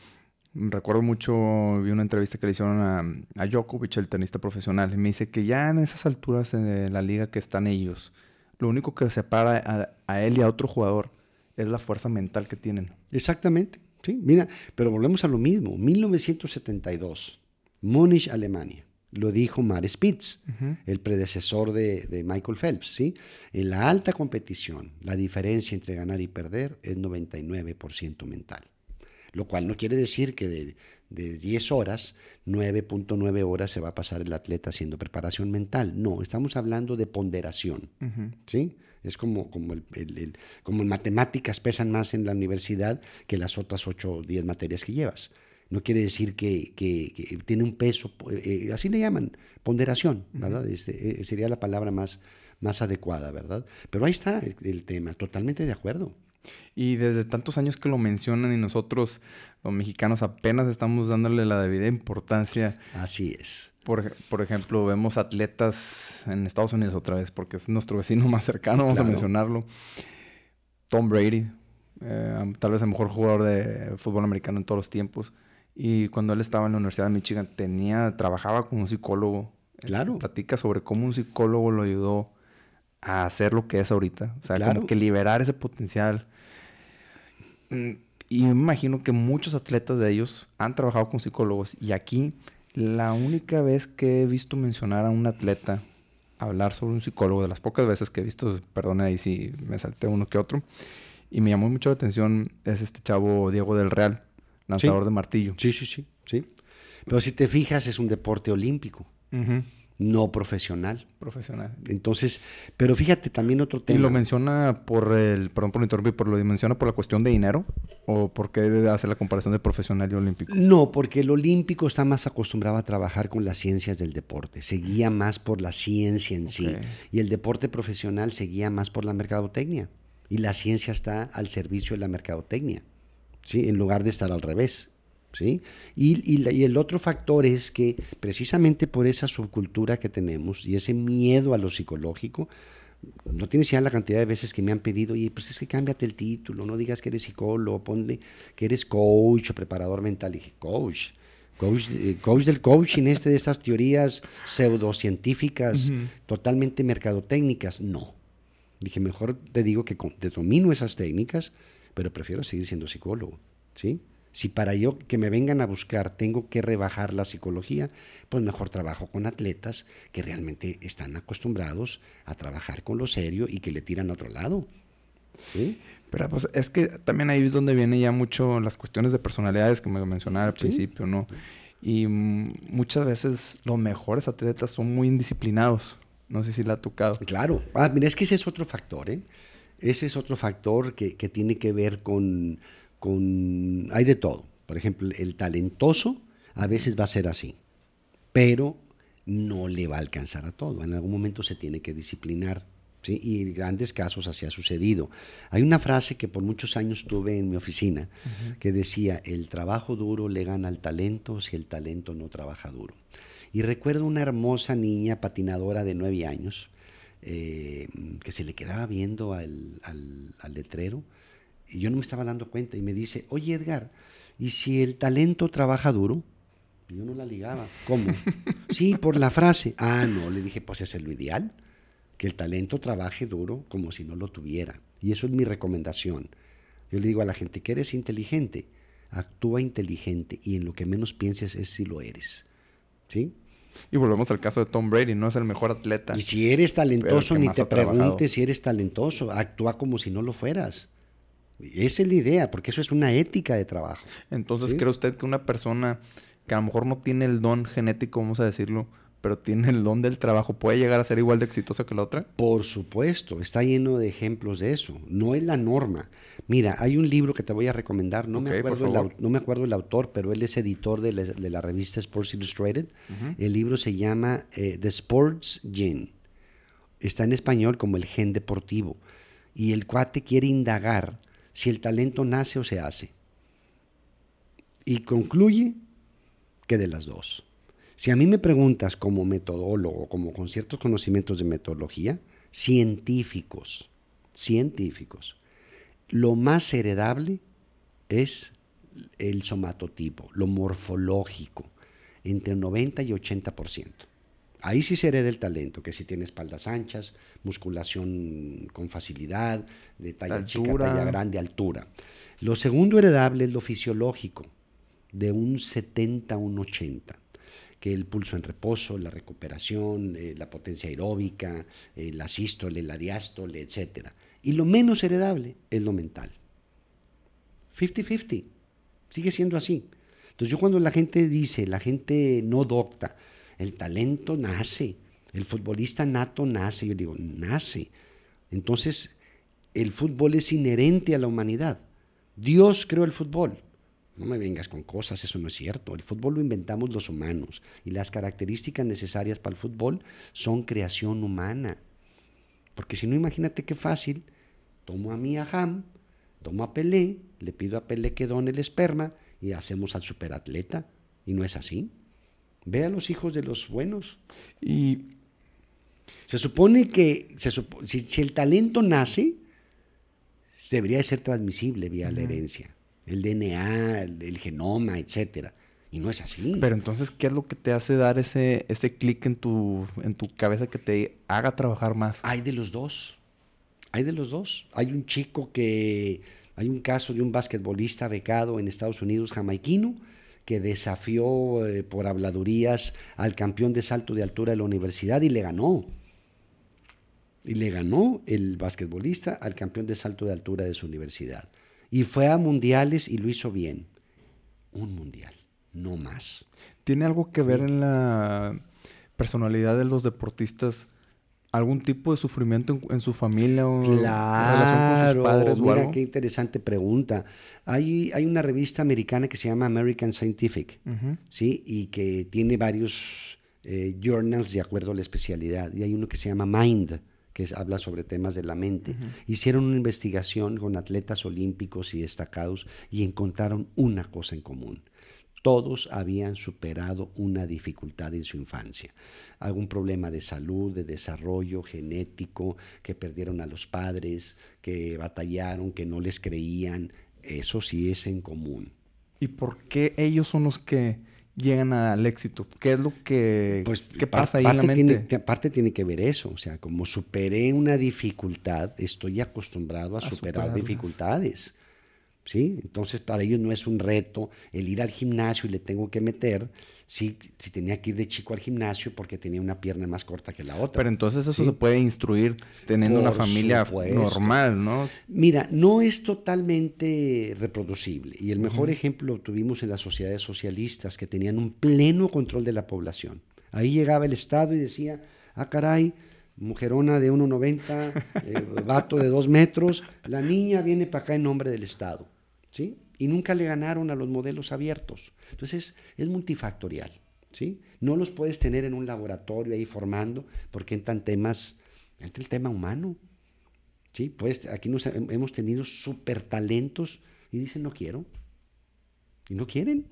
Recuerdo mucho, vi una entrevista que le hicieron a, a Djokovic, el tenista profesional, y me dice que ya en esas alturas de la liga que están ellos, lo único que separa a, a él y a otro jugador es la fuerza mental que tienen. Exactamente, sí, mira, pero volvemos a lo mismo, 1972, Múnich, Alemania. Lo dijo Mar Spitz, el predecesor de, de, Michael Phelps. ¿sí? En la alta competición, la diferencia entre ganar y perder es 99% mental. Lo cual no quiere decir que de, de 10 horas, 9.9 horas se va a pasar el atleta haciendo preparación mental. No, estamos hablando de ponderación. ¿sí? Es como, como, el, el, como en matemáticas pesan más en la universidad que las otras 8 o 10 materias que llevas no quiere decir que, que, tiene un peso, eh, así le llaman, ponderación, ¿verdad? Este, eh, sería la palabra más, más adecuada, ¿verdad? Pero ahí está el, tema, totalmente de acuerdo. Y desde tantos años que lo mencionan y nosotros, los mexicanos, apenas estamos dándole la debida importancia. Así es. Por, por ejemplo, vemos atletas en Estados Unidos otra vez, porque es nuestro vecino más cercano, vamos a mencionarlo. Tom Brady, eh, tal vez el mejor jugador de fútbol americano en todos los tiempos y cuando él estaba en la Universidad de Michigan, tenía, trabajaba con un psicólogo. Claro. platica sobre cómo un psicólogo lo ayudó a hacer lo que es ahorita. O sea, como que liberar ese potencial. Mm, y me imagino que muchos atletas de ellos han trabajado con psicólogos. Y aquí, la única vez que he visto mencionar a un atleta hablar sobre un psicólogo, de las pocas veces que he visto, perdone ahí si me salté uno que otro, y me llamó mucho la atención, es este chavo Diego del Real lanzador de martillo. Sí, sí, sí, sí. Pero si te fijas, es un deporte olímpico, no profesional. Profesional. Entonces, pero fíjate también otro tema. ¿Y lo menciona por el, perdón por interrumpir, por lo menciona por la cuestión de dinero? ¿O por qué hacer la comparación de profesional y olímpico? No, porque el olímpico está más acostumbrado a trabajar con las ciencias del deporte, se guía más por la ciencia en sí. Y el deporte profesional se guía más por la mercadotecnia. Y la ciencia está al servicio de la mercadotecnia. ¿sí? en lugar de estar al revés. ¿Sí? Y, y, el otro factor es que precisamente por esa subcultura que tenemos y ese miedo a lo psicológico, no tienes ya la cantidad de veces que me han pedido, y pues es que cámbiate el título, no digas que eres psicólogo, ponle que eres coach o preparador mental. Y dije, coach, coach, eh, coach del coaching, este de estas teorías pseudocientíficas, totalmente mercadotécnicas. No. Dije, mejor te digo que te domino esas técnicas, pero prefiero seguir siendo psicólogo, ¿sí? Si para yo que me vengan a buscar tengo que rebajar la psicología, pues mejor trabajo con atletas que realmente están acostumbrados a trabajar con lo serio y que le tiran a otro lado. ¿Sí? Pero pues es que también ahí es donde vienen ya mucho las cuestiones de personalidades que me mencionaba al principio, ¿no? Y muchas veces los mejores atletas son muy indisciplinados. No sé si la ha tocado. Claro. Ah, mira, es que ese es otro factor, ¿eh? Ese es otro factor que, tiene que ver con, con... Hay de todo. Por ejemplo, el talentoso a veces va a ser así, pero no le va a alcanzar a todo. En algún momento se tiene que disciplinar. ¿sí? Y grandes casos así ha sucedido. Hay una frase que por muchos años tuve en mi oficina que decía, el trabajo duro le gana al talento si el talento no trabaja duro. Y recuerdo una hermosa niña patinadora de nueve años eh, que se le quedaba viendo al, al, letrero y yo no me estaba dando cuenta y me dice, oye Edgar, ¿y si el talento trabaja duro? yo no la ligaba. ¿Cómo? [LAUGHS] sí, por la frase. Ah, no, le dije, pues es lo ideal, que el talento trabaje duro como si no lo tuviera. Y eso es mi recomendación. Yo le digo a la gente que eres inteligente, actúa inteligente y en lo que menos pienses es si lo eres. ¿Sí? Y volvemos al caso de Tom Brady, no es el mejor atleta. Y si eres talentoso, ni te preguntes si eres talentoso, actúa como si no lo fueras. Esa es la idea, porque eso es una ética de trabajo. Entonces, ¿cree usted que una persona que a lo mejor no tiene el don genético, vamos a decirlo, pero tiene el don del trabajo, ¿puede llegar a ser igual de exitosa que la otra? Por supuesto, está lleno de ejemplos de eso. No es la norma. Mira, hay un libro que te voy a recomendar, no, me, acuerdo el, no me acuerdo el autor, pero él es editor de la, revista Sports Illustrated. El libro se llama eh, The Sports Gen. Está en español como el gen deportivo. Y el cuate quiere indagar si el talento nace o se hace. Y concluye que de las dos. Si a mí me preguntas como metodólogo, como con ciertos conocimientos de metodología, científicos, científicos, lo más heredable es el somatotipo, lo morfológico, entre 90 y 80%. Ahí sí se hereda el talento, que si tiene espaldas anchas, musculación con facilidad, de talla chica, talla grande, altura. Lo segundo heredable es lo fisiológico, de un 70 a un 80 que el pulso en reposo, la recuperación, eh, la potencia aeróbica, eh, la sístole, la diástole, etc. Y lo menos heredable es lo mental. 50-50. Sigue siendo así. Entonces yo cuando la gente dice, la gente no docta, el talento nace, el futbolista nato nace, yo digo, nace. Entonces el fútbol es inherente a la humanidad. Dios creó el fútbol. No me vengas con cosas, eso no es cierto. El fútbol lo inventamos los humanos y las características necesarias para el fútbol son creación humana. Porque si no, imagínate qué fácil. Tomo a mi Aham, tomo a Pelé, le pido a Pelé que done el esperma y hacemos al superatleta. Y no es así. Ve a los hijos de los buenos. Y se supone que si, el talento nace, debería de ser transmisible vía la herencia el DNA, el, genoma, etcétera. Y no es así. Pero entonces, ¿qué es lo que te hace dar ese, ese clic en tu, en tu cabeza que te haga trabajar más? Hay de los dos. Hay de los dos. Hay un chico que. Hay un caso de un basquetbolista becado en Estados Unidos, jamaiquino, que desafió eh, por habladurías al campeón de salto de altura de la universidad y le ganó. Y le ganó el basquetbolista al campeón de salto de altura de su universidad y fue a mundiales y lo hizo bien. Un mundial, no más. ¿Tiene algo que ver en la personalidad de los deportistas? ¿Algún tipo de sufrimiento en, su familia o relación con sus padres mira, qué interesante pregunta. Hay, hay una revista americana que se llama American Scientific, ¿sí? Y que tiene varios eh, journals de acuerdo a la especialidad. Y hay uno que se llama Mind, que habla sobre temas de la mente. Hicieron una investigación con atletas olímpicos y destacados y encontraron una cosa en común. Todos habían superado una dificultad en su infancia, algún problema de salud, de desarrollo genético, que perdieron a los padres, que batallaron, que no les creían. Eso sí es en común. ¿Y por qué ellos son los que llegan al éxito? ¿Qué es lo que pues, ¿qué pasa ahí en la mente? Tiene, aparte tiene que ver eso, o sea, como superé una dificultad, estoy acostumbrado a, superar dificultades. ¿Sí? Entonces para ellos no es un reto el ir al gimnasio y le tengo que meter si, si tenía que ir de chico al gimnasio porque tenía una pierna más corta que la otra. Pero entonces eso se puede instruir teniendo una familia normal, ¿no? Mira, no es totalmente reproducible. Y el mejor ejemplo lo tuvimos en las sociedades socialistas que tenían un pleno control de la población. Ahí llegaba el Estado y decía, ah, caray, mujerona de 1,90, eh, vato de 2 metros, la niña viene para acá en nombre del Estado. ¿Sí? y nunca le ganaron a los modelos abiertos. Entonces es, multifactorial. ¿sí? No los puedes tener en un laboratorio ahí formando porque entran temas Entra el tema humano. Sí, pues aquí nos, hemos tenido súper talentos y dicen no quiero. Y no quieren.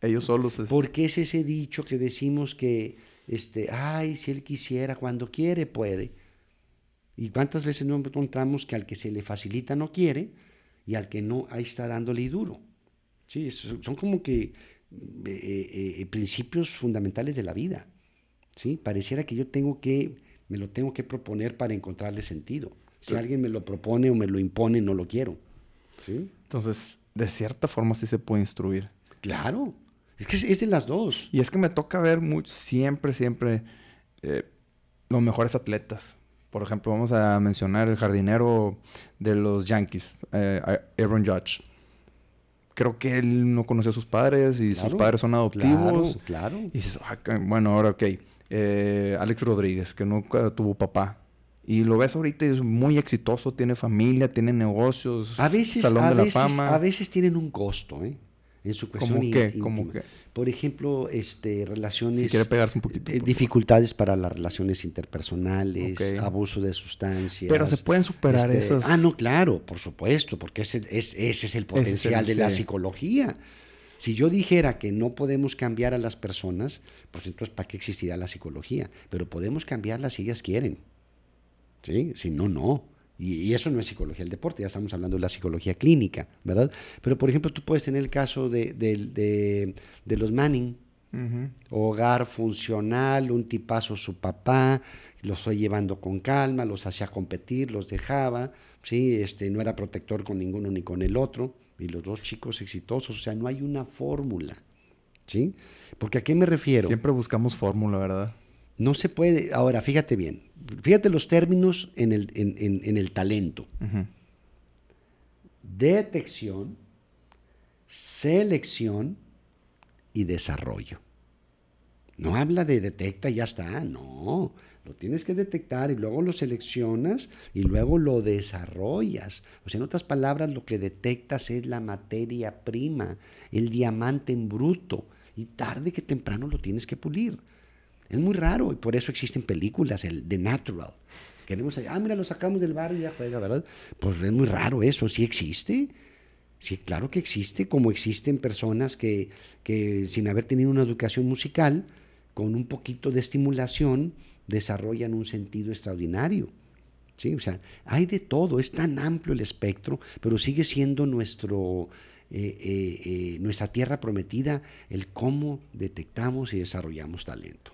Ellos solos. Es... Porque es ese dicho que decimos que, este, ay, si él quisiera, cuando quiere, puede. ¿Y cuántas veces no encontramos que al que se le facilita no quiere y al que no, ahí está dándole y duro? Sí, son como que eh, eh, eh, principios fundamentales de la vida. ¿sí? Pareciera que yo tengo que, me lo tengo que proponer para encontrarle sentido. Si alguien me lo propone o me lo impone, no lo quiero. ¿sí? Entonces, de cierta forma sí se puede instruir. Claro. Es que es, de las dos. Y es que me toca ver mucho, siempre, siempre los mejores atletas. Por ejemplo, vamos a mencionar el jardinero de los Yankees, Aaron Judge creo que él no conoció a sus padres y sus padres son adoptivos. Claro, claro. Y dices, ah, bueno, ahora ok. Eh, Alex Rodríguez, que nunca tuvo papá. Y lo ves ahorita y es muy exitoso, tiene familia, tiene negocios, a veces, salón de la fama. A veces tienen un costo, ¿eh? En su cuestión ¿Cómo qué? ¿Cómo qué? Por ejemplo, este, relaciones... Si quiere pegarse un poquito. Eh, dificultades para las relaciones interpersonales, abuso de sustancias. Pero se pueden superar este, esos... Ah, no, claro, por supuesto, porque ese es, ese es el potencial de la psicología. Si yo dijera que no podemos cambiar a las personas, pues entonces ¿para qué existirá la psicología? Pero podemos cambiarlas si ellas quieren. ¿Sí? Si no, no. Y, eso no es psicología del deporte, ya estamos hablando de la psicología clínica, ¿verdad? Pero, por ejemplo, tú puedes tener el caso de, de, los Manning, hogar funcional, un tipazo su papá, los fue llevando con calma, los hacía competir, los dejaba, ¿sí? este, no era protector con ninguno ni con el otro, y los dos chicos exitosos, o sea, no hay una fórmula, ¿sí? Porque a qué me refiero? Siempre buscamos fórmula, ¿verdad? No se puede, ahora fíjate bien, fíjate los términos en el, en, el talento. Detección, selección y desarrollo. No habla de detecta y ya está, no. Lo tienes que detectar y luego lo seleccionas y luego lo desarrollas. O sea, en otras palabras, lo que detectas es la materia prima, el diamante en bruto. Y tarde que temprano lo tienes que pulir. Es muy raro y por eso existen películas, el The Natural. Queremos, ah, mira, lo sacamos del barrio y ya juega, ¿verdad? Pues es muy raro eso, sí existe. Sí, claro que existe, como existen personas que, que sin haber tenido una educación musical, con un poquito de estimulación, desarrollan un sentido extraordinario. ¿Sí? O sea, hay de todo, es tan amplio el espectro, pero sigue siendo nuestro, eh, eh, eh, nuestra tierra prometida el cómo detectamos y desarrollamos talento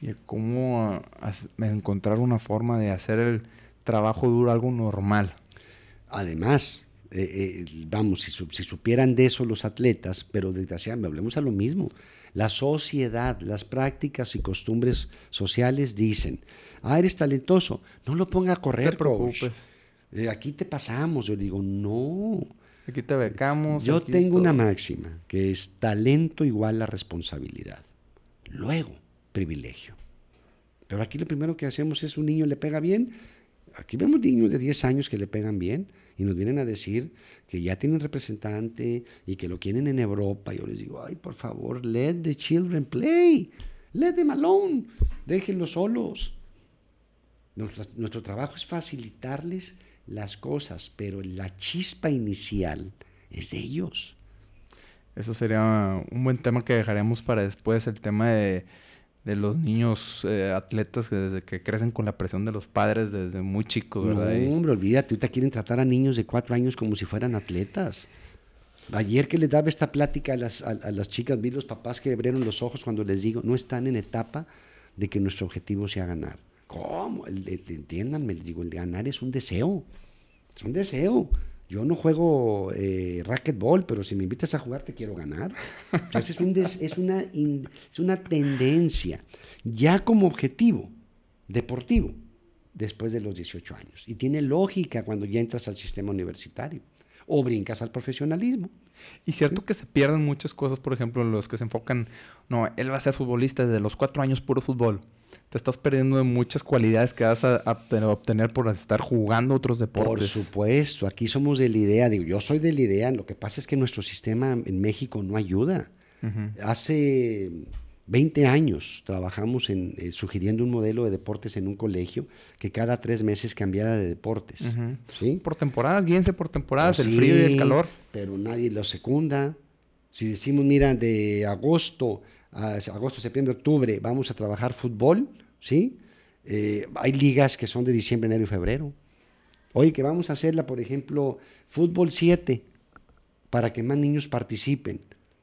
y cómo encontrar una forma de hacer el trabajo duro algo normal. Además, eh, eh, vamos, si, supieran de eso los atletas, pero desgraciadamente, hablemos a lo mismo. La sociedad, las prácticas y costumbres sociales dicen, ah, eres talentoso, no lo ponga a correr, te eh, aquí te pasamos. Yo digo, no. Aquí te becamos. Yo tengo una máxima, que es talento igual a responsabilidad. Luego, privilegio. Pero aquí lo primero que hacemos es un niño le pega bien. Aquí vemos niños de 10 años que le pegan bien y nos vienen a decir que ya tienen representante y que lo quieren en Europa. Yo les digo, ay, por favor, let the children play. Let them alone. Déjenlos solos. Nuestro, nuestro trabajo es facilitarles las cosas, pero la chispa inicial es ellos. Eso sería un buen tema que dejaremos para después, el tema de de los niños eh, atletas que desde que crecen con la presión de los padres desde muy chicos, ¿verdad? No, hombre, olvídate, ahorita quieren tratar a niños de cuatro años como si fueran atletas. Ayer que les daba esta plática a las, a, las chicas, vi los papás que abrieron los ojos cuando les digo, no están en etapa de que nuestro objetivo sea ganar. ¿Cómo? entiéndanme, les digo, el ganar es un deseo. Es un deseo. Yo no juego eh, racquetball, pero si me invitas a jugar te quiero ganar. es, una, es una tendencia, ya como objetivo deportivo, después de los 18 años. Y tiene lógica cuando ya entras al sistema universitario o brincas al profesionalismo. Y cierto que se pierden muchas cosas, por ejemplo, los que se enfocan, no, él va a ser futbolista desde los cuatro años puro fútbol te estás perdiendo de muchas cualidades que vas a, obtener por estar jugando otros deportes. Por supuesto, aquí somos de la idea, digo, yo soy de la idea, lo que pasa es que nuestro sistema en México no ayuda. Hace 20 años trabajamos en, eh, sugiriendo un modelo de deportes en un colegio que cada tres meses cambiara de deportes. ¿sí? Por temporadas, guíense por temporadas, Pues el frío y el calor. Pero nadie lo secunda. Si decimos, mira, de agosto a agosto, septiembre, octubre, vamos a trabajar fútbol, ¿sí? Eh, hay ligas que son de diciembre, enero y febrero. Oye, que vamos a hacerla, por ejemplo, fútbol 7, para que más niños participen,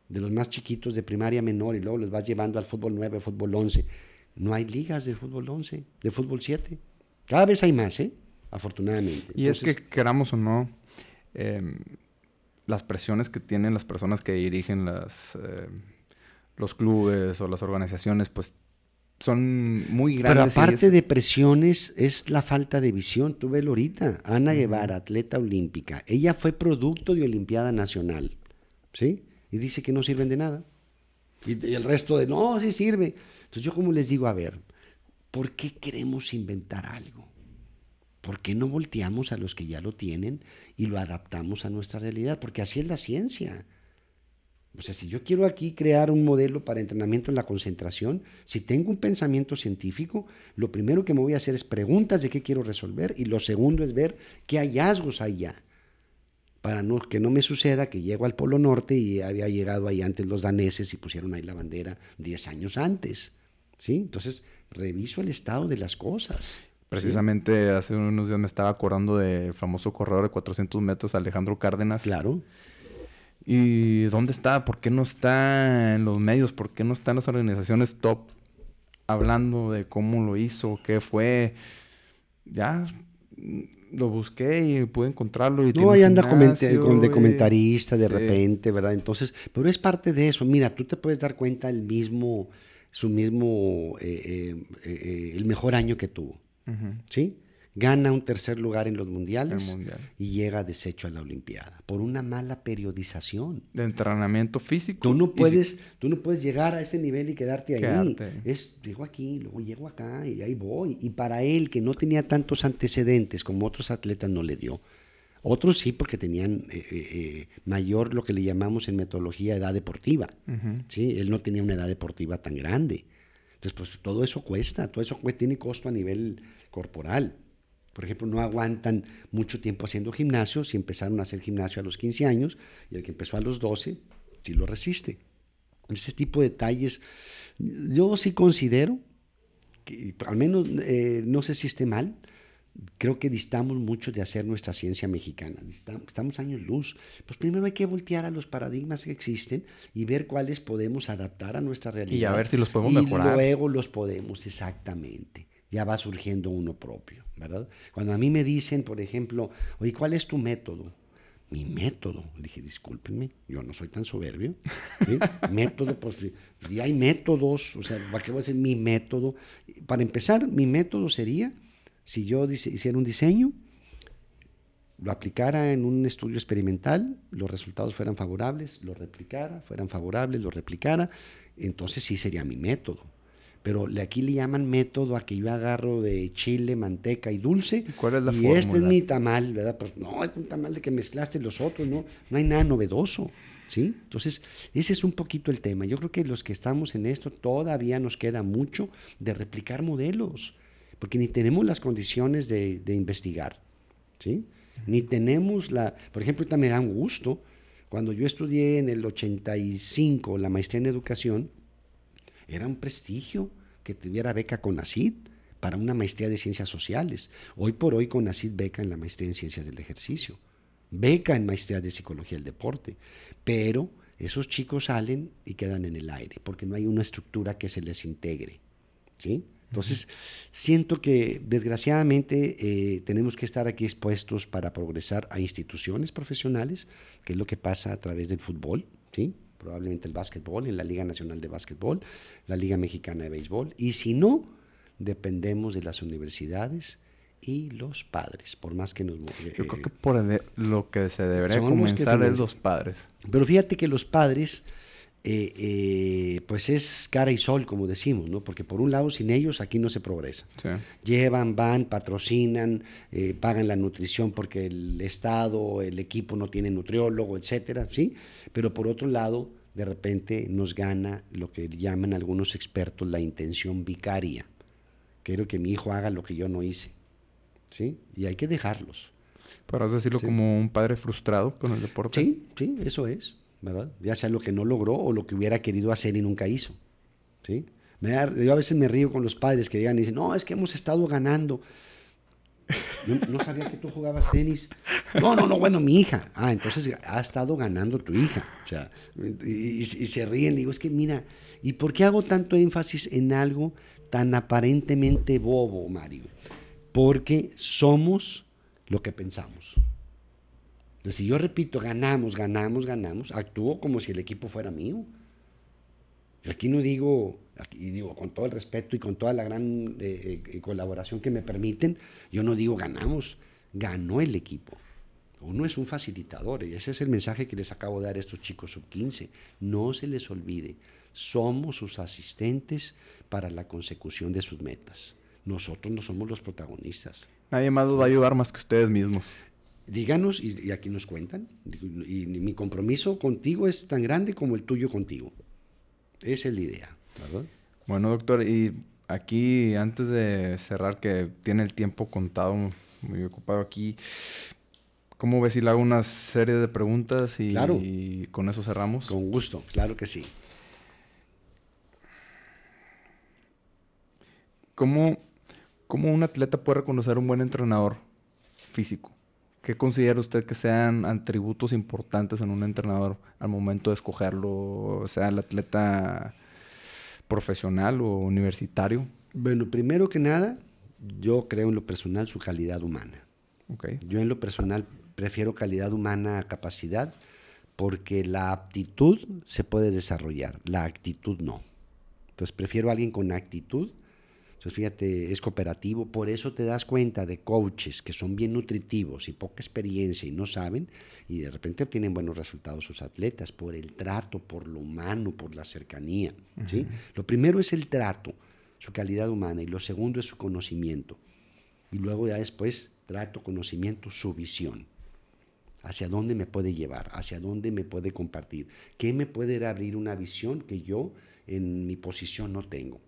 de los más chiquitos de primaria menor, y luego los vas llevando al fútbol 9, fútbol 11. No hay ligas de fútbol 11, de fútbol 7. Cada vez hay más, ¿eh? Afortunadamente. Y es que queramos o no, em, las presiones que tienen las personas que dirigen las, em, los clubes o las organizaciones, pues son muy Pero grandes. y aparte de presiones, es la falta de visión. Tú velo ahorita. Ana Guevara, atleta olímpica. Ella fue producto de Olimpiada Nacional. ¿Sí? Y dice que no sirven de nada. Y, el resto de, no, sí sirve. Entonces yo como les digo, a ver, ¿por qué queremos inventar algo? ¿Por qué no volteamos a los que ya lo tienen y lo adaptamos a nuestra realidad? Porque así es la ciencia. O sea, si yo quiero aquí crear un modelo para entrenamiento en la concentración, si tengo un pensamiento científico, lo primero que me voy a hacer es preguntas de qué quiero resolver y lo segundo es ver qué hallazgos hay ya. Para no, que no me suceda que llego al Polo Norte y había llegado ahí antes los daneses y pusieron ahí la bandera 10 años antes. ¿sí? Entonces, reviso el estado de las cosas. Precisamente hace unos días me estaba acordando del famoso corredor de 400 metros, Alejandro Cárdenas. Claro. ¿Y dónde está? ¿Por qué no está en los medios? ¿Por qué no está en las organizaciones top hablando de cómo lo hizo? ¿Qué fue? Ya lo busqué y pude encontrarlo. Y No, ahí anda gimnasio con de comentarista de Sí. repente, ¿verdad? Entonces, pero es parte de eso. Mira, tú te puedes dar cuenta el mismo, su mismo, eh, eh, eh, eh, el mejor año que tuvo, ¿sí? Gana un tercer lugar en los mundiales mundial. y llega deshecho a la Olimpiada por una mala periodización. De entrenamiento físico. Tú no y si- puedes, tú no puedes llegar a ese nivel y quedarte ahí. Es, llego aquí, luego llego acá y ahí voy. Y para él, que no tenía tantos antecedentes como otros atletas, no le dio. Otros sí, porque tenían eh, eh, eh, mayor, lo que le llamamos en metodología, edad deportiva. Ujú. ¿sí? Él no tenía una edad deportiva tan grande. Entonces, pues todo eso cuesta, todo eso tiene costo a nivel corporal. Por ejemplo, no aguantan mucho tiempo haciendo gimnasio si empezaron a hacer gimnasio a los 15 años y el que empezó a los 12 sí lo resiste. Ese tipo de detalles, yo sí considero, que, al menos eh, no sé si esté mal, creo que distamos mucho de hacer nuestra ciencia mexicana. Estamos años luz. Pues primero hay que voltear a los paradigmas que existen y ver cuáles podemos adaptar a nuestra realidad. ver si los podemos Y mejorar. luego los podemos, exactamente. Ya va surgiendo uno propio, ¿verdad? Cuando a mí me dicen, por ejemplo, oye, ¿cuál es tu método? Mi método. Le dije, discúlpenme, yo no soy tan soberbio. [LAUGHS] método, pues si si hay métodos, o sea, ¿para qué voy a decir mi método? Para empezar, mi método sería, si yo hiciera un diseño, lo aplicara en un estudio experimental, los resultados fueran favorables, lo replicara, fueran favorables, lo replicara, entonces sí sería mi método. Pero aquí le llaman método a que yo agarro de chile, manteca y dulce. ¿Y cuál es la y este es fórmula? mi tamal, ¿verdad? Pero no, es un tamal de que mezclaste los otros, no, no hay nada novedoso. ¿Sí? Entonces, ese es un poquito el tema. Yo creo que los que estamos en esto todavía nos queda mucho de replicar modelos, porque ni tenemos las condiciones de, de investigar, ¿sí? Ni tenemos la, por ejemplo, ahorita me da un gusto, cuando yo estudié en el 85 la maestría en educación, era un prestigio que tuviera beca con ACID para una maestría de ciencias sociales. Hoy por hoy con ACID beca en la maestría en ciencias del ejercicio, beca en maestría de psicología del deporte, pero esos chicos salen y quedan en el aire porque no hay una estructura que se les integre. ¿sí? Entonces, siento que desgraciadamente eh, tenemos que estar aquí expuestos para progresar a instituciones profesionales, que es lo que pasa a través del fútbol, ¿sí? Probablemente el básquetbol, en la Liga Nacional de Básquetbol, la Liga Mexicana de Béisbol, y si no, dependemos de las universidades y los padres, por más que nos... Yo eh, creo que por lo que se debería comenzar es los padres. Pero fíjate que los padres, eh, eh, pues es cara y sol, como decimos, ¿no? Porque por un lado, sin ellos aquí no se progresa. Sí. Llevan, van, patrocinan, pagan la nutrición porque el Estado, el equipo no tiene nutriólogo, etcétera, ¿sí? Pero por otro lado, de repente nos gana lo que llaman algunos expertos la intención vicaria. Quiero que mi hijo haga lo que yo no hice. ¿Sí? Y hay que dejarlos. Podrás decirlo como un padre frustrado con el deporte. Sí, sí, eso es, ¿verdad? Ya sea lo que no logró o lo que hubiera querido hacer y nunca hizo. ¿Sí? yo a veces me río con los padres que digan y dicen, no, es que hemos estado ganando. No, sabía que tú jugabas tenis. No, no, no, bueno, mi hija. Ah, entonces ha estado ganando tu hija. O sea, y, se ríen. Digo, es que mira, ¿y por qué hago tanto énfasis en algo tan aparentemente bobo, Mario? Porque somos lo que pensamos. Entonces, si yo repito, ganamos, ganamos, ganamos, actúo como si el equipo fuera mío. Aquí no digo, y digo con todo el respeto y con toda la gran eh, eh, colaboración que me permiten, yo no digo ganamos, ganó el equipo. Uno es un facilitador y ese es el mensaje que les acabo de dar a estos chicos sub 15. No se les olvide, somos sus asistentes para la consecución de sus metas. Nosotros no somos los protagonistas. Nadie más los va a ayudar más que ustedes mismos. Díganos y, aquí nos cuentan. y mi compromiso contigo es tan grande como el tuyo contigo. Esa es la idea, ¿verdad? Bueno, doctor, y aquí antes de cerrar, que tiene el tiempo contado, muy ocupado aquí, ¿cómo ves si le hago una serie de preguntas y, y con eso cerramos? Con gusto, claro que sí. ¿Cómo, ¿Cómo un atleta puede reconocer un buen entrenador físico? ¿Qué considera usted que sean atributos importantes en un entrenador al momento de escogerlo, sea el atleta profesional o universitario? Bueno, primero que nada, yo creo en lo personal su calidad humana. Okay. Yo en lo personal prefiero calidad humana a capacidad porque la aptitud se puede desarrollar, la actitud no. Entonces prefiero a alguien con actitud entonces, fíjate, es cooperativo, por eso te das cuenta de coaches que son bien nutritivos y poca experiencia y no saben, y de repente obtienen buenos resultados sus atletas por el trato, por lo humano, por la cercanía. ¿sí? Lo primero es el trato, su calidad humana, y lo segundo es su conocimiento. Y luego ya después, trato, conocimiento, su visión. Hacia dónde me puede llevar, hacia dónde me puede compartir, qué me puede abrir una visión que yo en mi posición no tengo.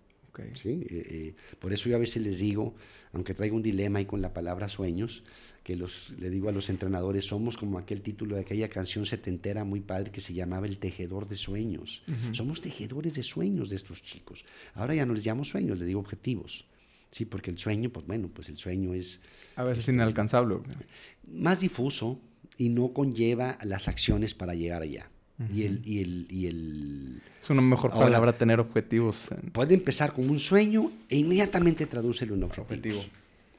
¿Sí? Eh, eh, por eso yo a veces les digo, aunque traigo un dilema ahí con la palabra sueños, que los, le digo a los entrenadores, somos como aquel título de aquella canción setentera muy padre que se llamaba El Tejedor de Sueños. Somos tejedores de sueños de estos chicos. Ahora ya no les llamo sueños, les digo objetivos. Sí, porque el sueño, pues bueno, pues el sueño es... A veces este, inalcanzable. Más difuso y no conlleva las acciones para llegar allá y, el, y, el, y el... Es una mejor palabra tener objetivos. Puede empezar con un sueño e inmediatamente traducirlo en objetivo.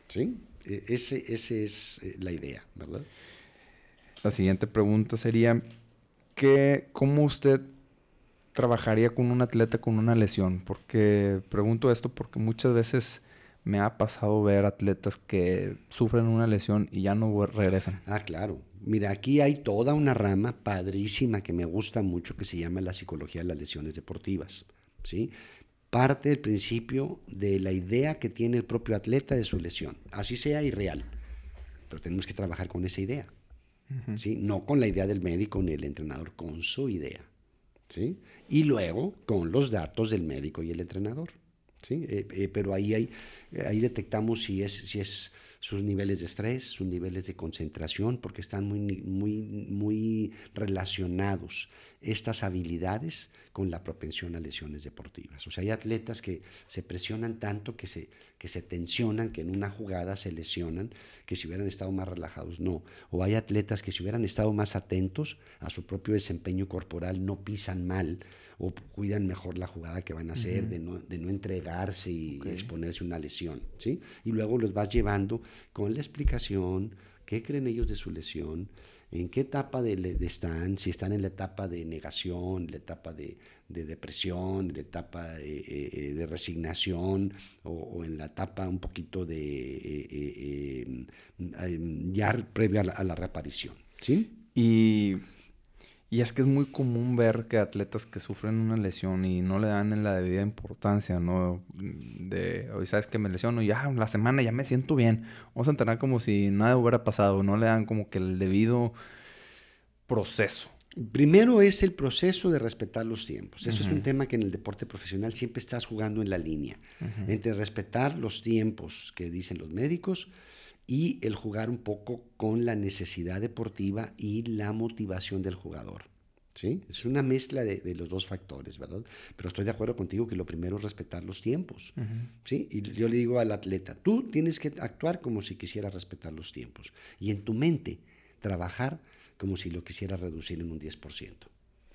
¿Sí? E, ese, ese es eh, la idea, ¿verdad? La siguiente pregunta sería, ¿qué, ¿cómo usted trabajaría con un atleta con una lesión? Porque pregunto esto porque muchas veces me ha pasado ver atletas que sufren una lesión y ya no regresan. Ah, claro. Mira, aquí hay toda una rama padrísima que me gusta mucho que se llama la psicología de las lesiones deportivas. ¿sí? Parte del principio de la idea que tiene el propio atleta de su lesión, así sea irreal, pero tenemos que trabajar con esa idea. ¿sí? No con la idea del médico ni el entrenador, con su idea. ¿sí? Y luego con los datos del médico y el entrenador. ¿sí? Eh, eh, pero ahí, hay, ahí detectamos si es, si es sus niveles de estrés, sus niveles de concentración, porque están muy, muy, muy relacionados estas habilidades con la propensión a lesiones deportivas. O sea, hay atletas que se presionan tanto que se, que se tensionan, que en una jugada se lesionan, que si hubieran estado más relajados, no. O hay atletas que si hubieran estado más atentos a su propio desempeño corporal, no pisan mal o cuidan mejor la jugada que van a hacer, de, no, de, no, entregarse y exponerse a una lesión. ¿sí? Y luego los vas llevando con la explicación, qué creen ellos de su lesión, en qué etapa de, están, si están en la etapa de negación, la etapa de, depresión, la etapa de, eh, eh, resignación o, en la etapa un poquito de eh, ya previa a la, a la reaparición. ¿sí? Y y es que es muy común ver que atletas que sufren una lesión y no le dan en la debida importancia, ¿no? De, hoy sabes que me lesiono y ya la semana ya me siento bien. Vamos a entrenar como si nada hubiera pasado. No le dan como que el debido proceso. Primero es el proceso de respetar los tiempos. Eso es un tema que en el deporte profesional siempre estás jugando en la línea, entre respetar los tiempos que dicen los médicos y el jugar un poco con la necesidad deportiva y la motivación del jugador. ¿Sí? Es una mezcla de, los dos factores, ¿verdad? Pero estoy de acuerdo contigo que lo primero es respetar los tiempos. ¿sí? Y yo le digo al atleta, tú tienes que actuar como si quisieras respetar los tiempos. Y en tu mente, trabajar como si lo quisiera reducir en un 10%.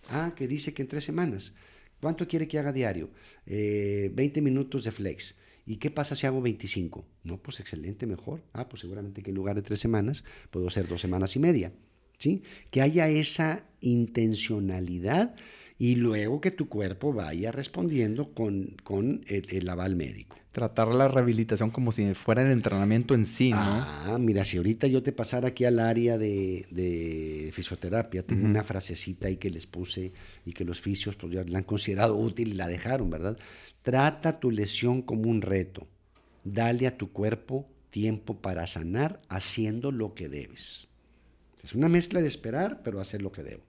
Ah, que dice que en tres semanas. ¿Cuánto quiere que haga diario? 20 eh, minutos de flex. ¿Y qué pasa si hago 25? No, pues excelente, mejor. Ah, pues seguramente que en lugar de tres semanas puedo hacer dos semanas y media. ¿Sí? Que haya esa intencionalidad y luego que tu cuerpo vaya respondiendo con, con el aval médico tratar la rehabilitación como si fuera el entrenamiento en sí, ¿no? Ah, mira, si ahorita yo te pasara aquí al área de, fisioterapia, tengo una frasecita ahí que les puse y que los fisios pues, ya la han considerado útil y la dejaron, ¿verdad? Trata tu lesión como un reto. Dale a tu cuerpo tiempo para sanar haciendo lo que debes. Es una mezcla de esperar, pero hacer lo que debo.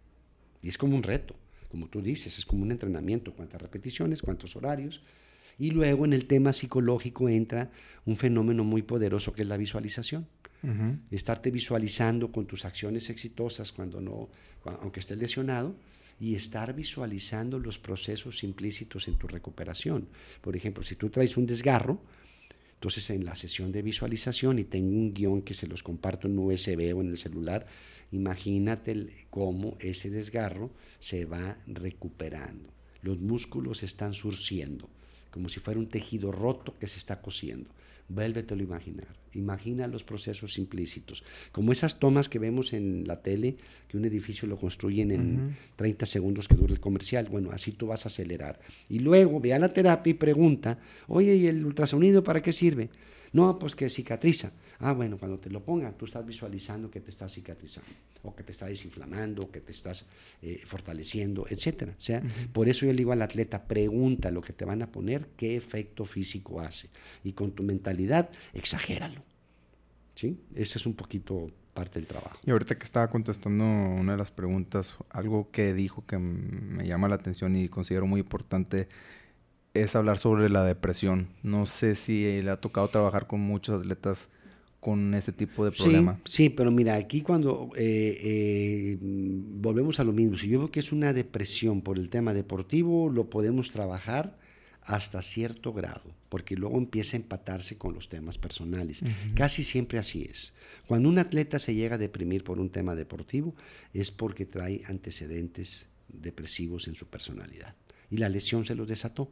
Y es como un reto, como tú dices, es como un entrenamiento, cuántas repeticiones, cuántos horarios y luego en el tema psicológico entra un fenómeno muy poderoso que es la visualización. Estarte visualizando con tus acciones exitosas cuando no, aunque estés lesionado, y estar visualizando los procesos implícitos en tu recuperación. Por ejemplo, si tú traes un desgarro, entonces en la sesión de visualización, y tengo un guion que se los comparto en USB o en el celular, imagínate cómo ese desgarro se va recuperando. Los músculos están surciendo como si fuera un tejido roto que se está cosiendo. Vuélvetelo a imaginar. Imagina los procesos implícitos. Como esas tomas que vemos en la tele, que un edificio lo construyen en 30 segundos que dura el comercial. Bueno, así tú vas a acelerar. Y luego ve a la terapia y pregunta, oye, ¿y el ultrasonido para qué sirve? No, pues que cicatriza. Ah, bueno, cuando te lo ponga, tú estás visualizando que te estás cicatrizando, o que te está desinflamando, o que te estás eh, fortaleciendo, etcétera. O sea, por eso yo le digo al atleta, pregunta lo que te van a poner, qué efecto físico hace. Y con tu mentalidad, exagéralo. ¿Sí? Ese es un poquito parte del trabajo. Y ahorita que estaba contestando una de las preguntas, algo que dijo que me llama la atención y considero muy importante es hablar sobre la depresión. No sé si le ha tocado trabajar con muchos atletas con ese tipo de problema. Sí, pero mira, aquí cuando eh, eh, volvemos a lo mismo, si yo veo que es una depresión por el tema deportivo, lo podemos trabajar hasta cierto grado, porque luego empieza a empatarse con los temas personales. Casi siempre así es. Cuando un atleta se llega a deprimir por un tema deportivo, es porque trae antecedentes depresivos en su personalidad. Y la lesión se los desató.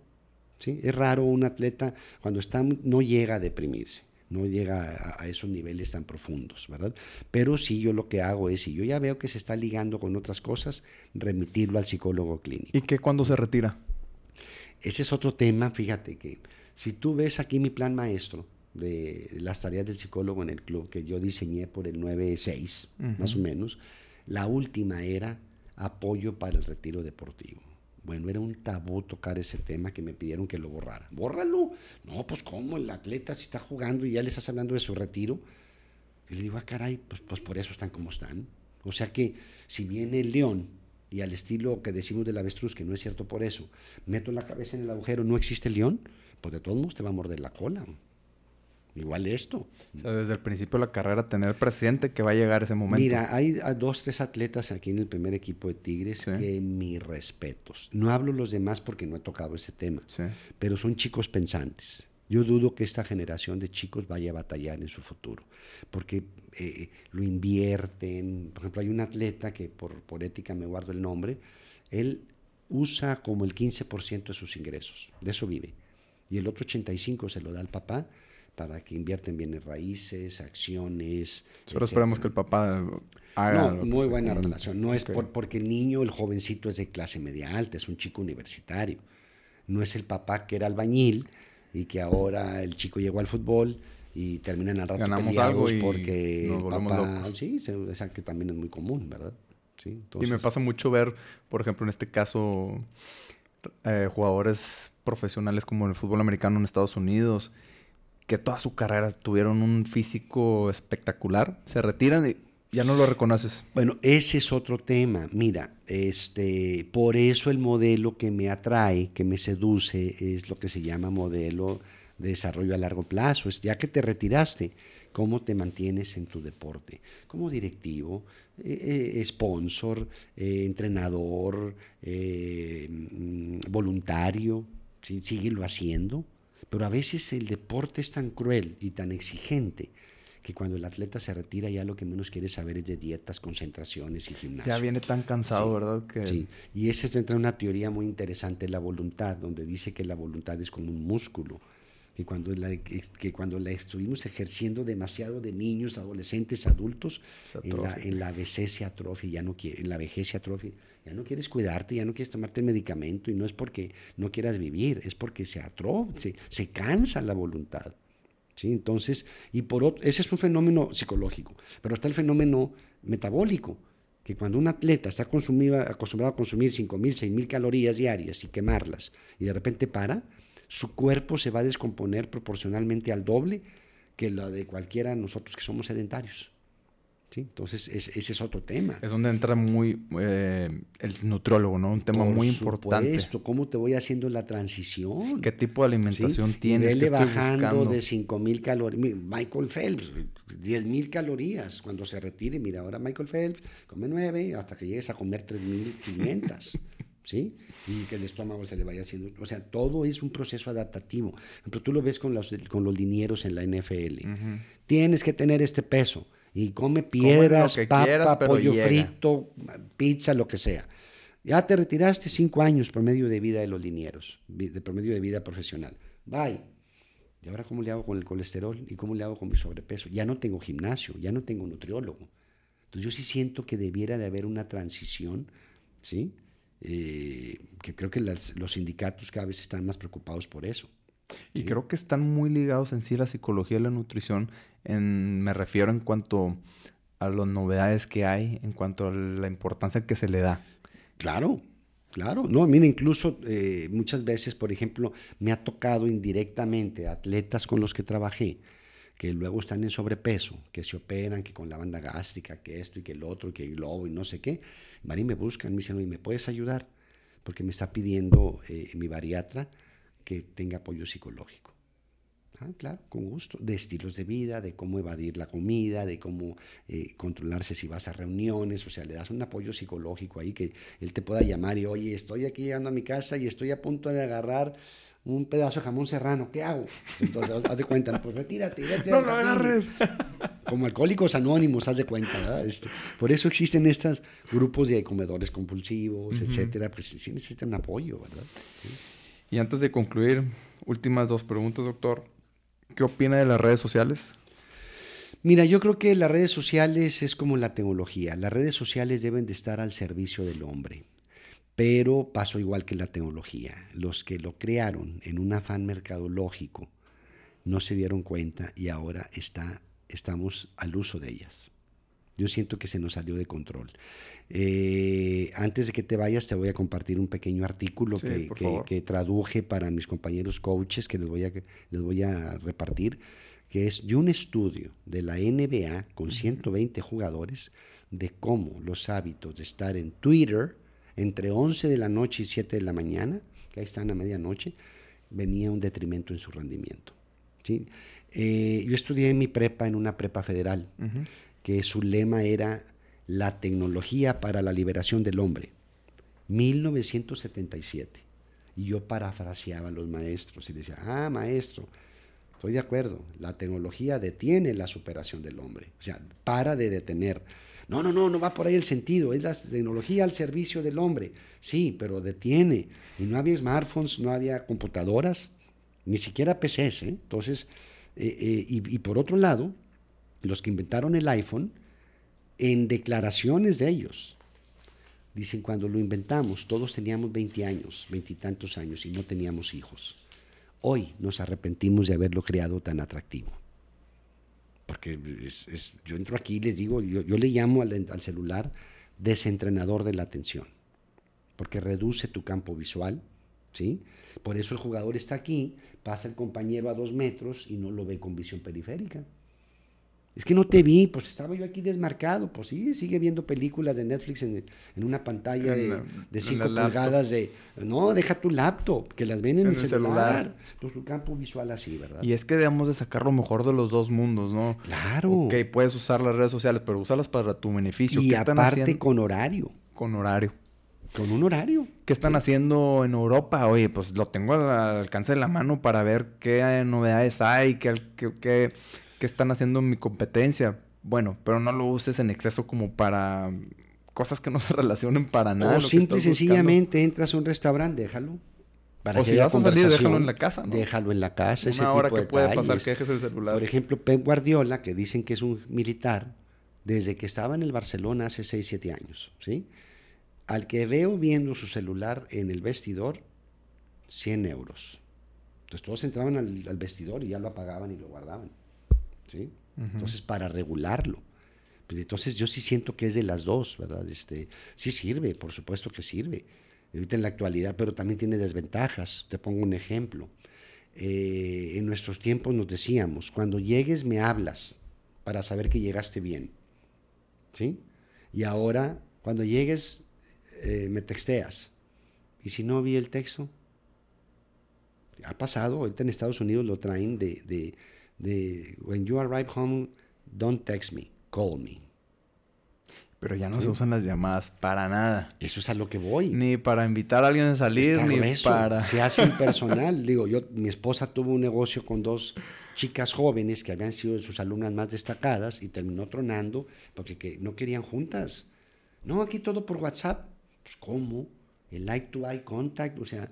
Es raro un atleta cuando está, no llega a deprimirse, no llega a, esos niveles tan profundos, ¿verdad? Pero sí yo lo que hago es, si yo ya veo que se está ligando con otras cosas, remitirlo al psicólogo clínico. ¿Y qué cuando se retira? Ese es otro tema, fíjate que si tú ves aquí mi plan maestro de las tareas del psicólogo en el club que yo diseñé por el 9-6, más o menos, la última era apoyo para el retiro deportivo. Bueno, era un tabú tocar ese tema que me pidieron que lo borrara. Bórralo. No, pues cómo el atleta si está jugando y ya le estás hablando de su retiro. Y le digo, ah, caray, pues, pues por eso están como están. O sea que si viene el león y al estilo que decimos del avestruz, que no es cierto por eso, meto la cabeza en el agujero, no existe león, pues de todos modos te va a morder la cola. Igual esto. O sea, desde el principio de la carrera tener presente que va a llegar ese momento. Mira, hay dos, tres atletas aquí en el primer equipo de Tigres que mis respetos. No hablo los demás porque no he tocado ese tema, pero son chicos pensantes. Yo dudo que esta generación de chicos vaya a batallar en su futuro, porque eh, lo invierten. Por ejemplo, hay un atleta que por, por ética me guardo el nombre, él usa como el 15% de sus ingresos, de eso vive. Y el otro 85% se lo da al papá para que invierten bienes raíces, acciones. Solo esperamos que el papá haga. No, muy buena relación. No es porque el niño, el jovencito es de clase media alta, es un chico universitario. No es el papá que era albañil y que ahora el chico llegó al fútbol y terminan al rato Ganamos algo y porque el papá, sí, es que también es muy común, ¿verdad? Sí, Y me pasa mucho ver, por ejemplo, en este caso, eh, jugadores profesionales como en el fútbol americano en Estados Unidos que toda su carrera tuvieron un físico espectacular, se retiran y Ya no lo reconoces. Bueno, ese es otro tema. Mira, este, por eso el modelo que me atrae, que me seduce, es lo que se llama modelo de desarrollo a largo plazo. Es ya que te retiraste, ¿cómo te mantienes en tu deporte? Como directivo, eh, eh, sponsor, eh, entrenador, mm, voluntario, ¿sí? síguelo haciendo. Pero a veces el deporte es tan cruel y tan exigente que cuando el atleta se retira ya lo que menos quiere saber es de dietas, concentraciones y gimnasio. Ya viene tan cansado, ¿verdad? Que... Sí, y esa es una teoría muy interesante, la voluntad, donde dice que la voluntad es como un músculo, que cuando la, que cuando la estuvimos ejerciendo demasiado de niños, adolescentes, adultos, en la, en la, vejez se atrofia, ya no quiere, en la vejez se atrofia, ya no quieres cuidarte, ya no quieres tomarte el medicamento, y no es porque no quieras vivir, es porque se atrofia, se, cansa la voluntad. ¿sí? Entonces, y por otro, ese es un fenómeno psicológico, pero está el fenómeno metabólico, que cuando un atleta está acostumbrado a consumir 5.000, 6.000 calorías diarias y quemarlas, y de repente para, su cuerpo se va a descomponer proporcionalmente al doble que la de cualquiera nosotros que somos sedentarios. Entonces, ese es otro tema. Es donde entra muy eh, el nutriólogo, ¿no? Un tema muy importante. Esto, ¿cómo te voy haciendo la transición? ¿Qué tipo de alimentación tienes? Y bajando de 5.000 calorías. Michael Phelps, 10.000 calorías cuando se retire. Mira, ahora Michael Phelps come 9 hasta que llegues a comer 3.500. [LAUGHS] ¿sí? Y que el estómago se le vaya haciendo. O sea, todo es un proceso adaptativo. Pero tú lo ves con los, con los linieros en la NFL. Tienes que tener este peso y come piedras, papa, pollo frito, pizza, lo que sea. Ya te retiraste cinco años promedio de vida de los linieros, de promedio de vida profesional. Bye. ¿Y ahora cómo le hago con el colesterol? ¿Y cómo le hago con mi sobrepeso? Ya no tengo gimnasio, ya no tengo nutriólogo. Entonces yo sí siento que debiera de haber una transición, ¿sí? Eh, que creo que los sindicatos cada vez están más preocupados por eso. Y creo que están muy ligados en sí la psicología y la nutrición. En, me refiero en cuanto a las novedades que hay, en cuanto a la importancia que se le da. Claro, claro. No, mira, incluso eh, muchas veces, por ejemplo, me ha tocado indirectamente atletas con los que trabajé que luego están en sobrepeso, que se operan, que con la banda gástrica, que esto y que el otro, que el globo y no sé qué. Van y me buscan, me dicen, ¿y me puedes ayudar? Porque me está pidiendo eh, mi bariatra que tenga apoyo psicológico. Ah, claro, con gusto. De estilos de vida, de cómo evadir la comida, de cómo eh, controlarse si vas a reuniones, o sea, le das un apoyo psicológico ahí que él te pueda llamar y, oye, estoy aquí llegando a mi casa y estoy a punto de agarrar un pedazo de jamón serrano, ¿qué hago? Entonces, haz de cuenta, pues retírate, vete. No lo agarres. Como alcohólicos anónimos, haz de cuenta, ¿verdad? Este, por eso existen estos grupos de comedores compulsivos, etcétera, pues sí necesitan apoyo, ¿verdad? Y antes de concluir, últimas dos preguntas, doctor. ¿Qué opina de las redes sociales? Mira, yo creo que las redes sociales es como la tecnología. Las redes sociales deben de estar al servicio del hombre. Pero pasó igual que la tecnología. Los que lo crearon en un afán mercadológico no se dieron cuenta y ahora está, estamos al uso de ellas. Yo siento que se nos salió de control. Eh, antes de que te vayas, te voy a compartir un pequeño artículo que, traduje para mis compañeros coaches que les voy, a, les voy a repartir, que es de un estudio de la NBA con 120 jugadores de cómo los hábitos de estar en Twitter entre 11 de la noche y 7 de la mañana, que ahí están a medianoche, venía un detrimento en su rendimiento. ¿sí? Eh, yo estudié en mi prepa, en una prepa federal que su lema era la tecnología para la liberación del hombre. 1977. Y yo parafraseaba a los maestros y decía, ah, maestro, estoy de acuerdo, la tecnología detiene la superación del hombre. O sea, para de detener. No, no, no, no va por ahí el sentido, es la tecnología al servicio del hombre. Sí, pero detiene. Y no había smartphones, no había computadoras, ni siquiera PCs. ¿eh? Entonces, eh, eh, y por otro lado, los que inventaron el iPhone, en declaraciones de ellos, dicen cuando lo inventamos, todos teníamos 20 años, veintitantos años y no teníamos hijos. Hoy nos arrepentimos de haberlo creado tan atractivo. Porque yo entro aquí y les digo, yo, le llamo al, al celular desentrenador de la atención, porque reduce tu campo visual, ¿sí? Por eso el jugador está aquí, pasa el compañero a dos metros y no lo ve con visión periférica. Es que no te vi, pues estaba yo aquí desmarcado. Pues sí, sigue viendo películas de Netflix en, en una pantalla En de, la- de en 5 la laptop. pulgadas de... No, deja tu laptop, que las ven en, En el el celular. celular. Pues su campo visual así, ¿verdad? Y es que debemos de sacar lo mejor de los dos mundos, ¿no? Claro. Ok, puedes usar las redes sociales, pero usarlas para tu beneficio. y ¿Qué están aparte haciendo? con horario, con horario. con un horario. ¿Qué están haciendo en Europa? Oye, pues lo tengo al alcance de la mano para ver qué novedades hay, qué, qué, qué- qué están haciendo en mi competencia. Bueno, pero no lo uses en exceso como para cosas que no [LAUGHS] se relacionen para nada. o que simple y buscando. sencillamente entras a un restaurante, déjalo. Para O que si vas a salir, déjalo en la casa, ¿no? Déjalo en la casa, ese Una tipo de que puede pasar que dejes el celular. Por ejemplo, Pep Guardiola, que dicen que es un militar, desde que estaba en el Barcelona hace 6, 7 años, ¿sí? Al que veo viendo su celular en el vestidor, 100 euros. Entonces todos entraban al, al vestidor y ya lo apagaban y lo guardaban, ¿sí? Entonces, para regularlo. Pues entonces yo sí siento que es de las dos, ¿verdad? Este, sí sirve, por supuesto que sirve. Ahorita en la actualidad, pero también tiene desventajas. Te pongo un ejemplo. Eh, en nuestros tiempos nos decíamos, cuando llegues me hablas para saber que llegaste bien. ¿Sí? Y ahora, cuando llegues, eh, me texteas. ¿Y si no vi el texto? Ha pasado, ahorita en Estados Unidos lo traen de, de, de when you arrive home, don't text me, call me. Pero ya no Sí. se usan las llamadas para nada. Eso es a lo que voy. Ni para invitar a alguien a salir, Está ni grueso, para... Se hace impersonal. [LAUGHS] Digo, yo, mi esposa tuvo un negocio con dos chicas jóvenes que habían sido sus alumnas más destacadas y terminó tronando porque que no querían juntas. No, aquí todo por WhatsApp. Pues, ¿cómo? El eye to eye contact, o sea,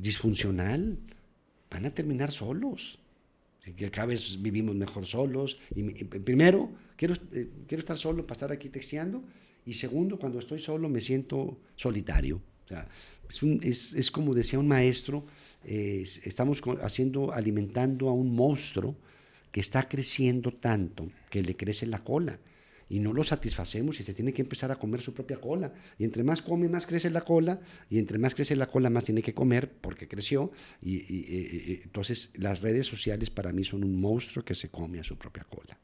disfuncional. Van a terminar solos. Que cada vez vivimos mejor solos. Y, y primero, quiero, eh, quiero estar solo para estar aquí texteando. Y segundo, cuando estoy solo me siento solitario. O sea, es, es- como decía un maestro, eh, es- estamos haciendo, alimentando a un monstruo que está creciendo tanto que le crece la cola. Y no lo satisfacemos y se tiene que empezar a comer su propia cola. Y entre más come, más crece la cola. Y entre más crece la cola, más tiene que comer porque creció. Y, y- y- y- entonces las redes sociales para mí son un monstruo que se come a su propia cola.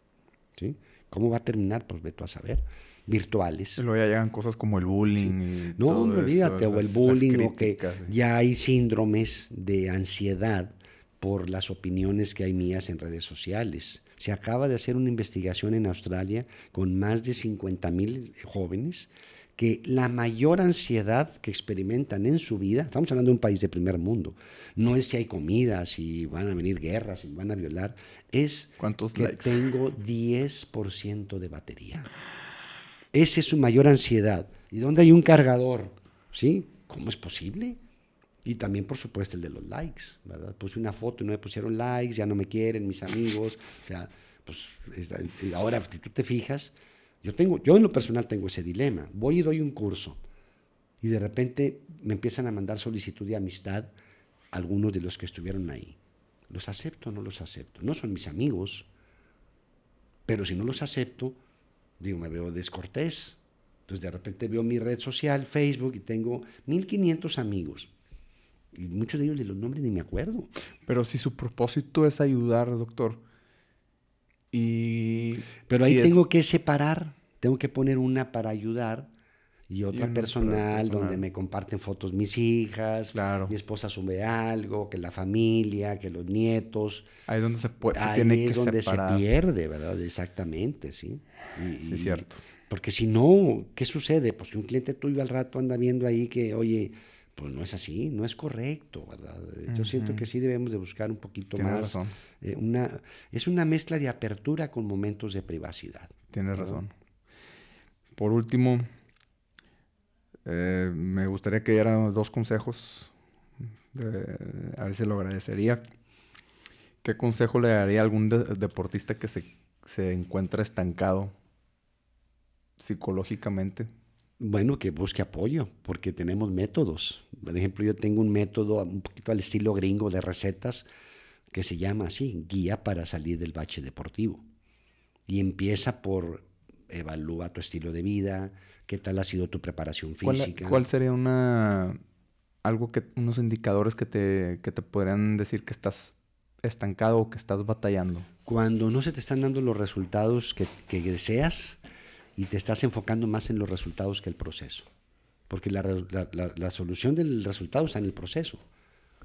¿sí? ¿Cómo va a terminar? Pues ve tú a saber. Virtuales. Luego ya llegan cosas como el bullying y No, todo no eso, olvídate, o el las- las bullying, o que sí. ya hay síndromes de ansiedad por las opiniones que hay mías en redes sociales. Se acaba de hacer una investigación en Australia con más de 50 mil jóvenes que la mayor ansiedad que experimentan en su vida, estamos hablando de un país de primer mundo, no es si hay comida, si van a venir guerras, si van a violar, es ¿Cuántos que likes? tengo 10% de batería. Esa es su mayor ansiedad. ¿Y dónde hay un cargador? ¿Sí? ¿Cómo es posible? Y también, por supuesto, el de los likes, ¿verdad? Puse una foto y no me pusieron likes, ya no me quieren mis amigos. O sea, pues ahora, si tú te fijas, yo, tengo, yo en lo personal tengo ese dilema. Voy y doy un curso y de repente me empiezan a mandar solicitud de amistad algunos de los que estuvieron ahí. ¿Los acepto o no los acepto? No son mis amigos, pero si no los acepto, digo, me veo descortés. Entonces de repente veo mi red social, Facebook, y tengo 1500 amigos. Y muchos de ellos de los nombres ni me acuerdo. Pero si su propósito es ayudar, doctor, y... Pero ahí si es- tengo que separar, tengo que poner una para ayudar y otra personal, donde me comparten fotos mis hijas, Claro. mi esposa sube algo, que la familia, que los nietos. Ahí es donde se, puede, se ahí tiene es que donde separar. se pierde, ¿verdad? Exactamente, sí. Y- Sí, es cierto. Porque si no, ¿qué sucede? Pues que un cliente tuyo al rato anda viendo ahí que, oye, pues no es así, no es correcto, ¿verdad? Yo siento que sí debemos de buscar un poquito Tienes más. razón. eh, una, es una mezcla de apertura con momentos de privacidad. Tienes razón. Por último, eh, me gustaría que dieran dos consejos. de- a ver si lo agradecería. ¿Qué consejo le daría a algún de- deportista que se, se encuentra estancado psicológicamente? Bueno, que busque apoyo, porque tenemos métodos. Por ejemplo, yo tengo un método un poquito al estilo gringo de recetas que se llama así, guía para salir del bache deportivo. Y empieza por evalúa tu estilo de vida, qué tal ha sido tu preparación ¿Cuál, física. cuál sería una algo que unos indicadores que te, que te podrían decir que estás estancado o que estás batallando? Cuando no se te están dando los resultados que, que deseas y te estás enfocando más en los resultados que el proceso. Porque la, solución del resultado está en el proceso.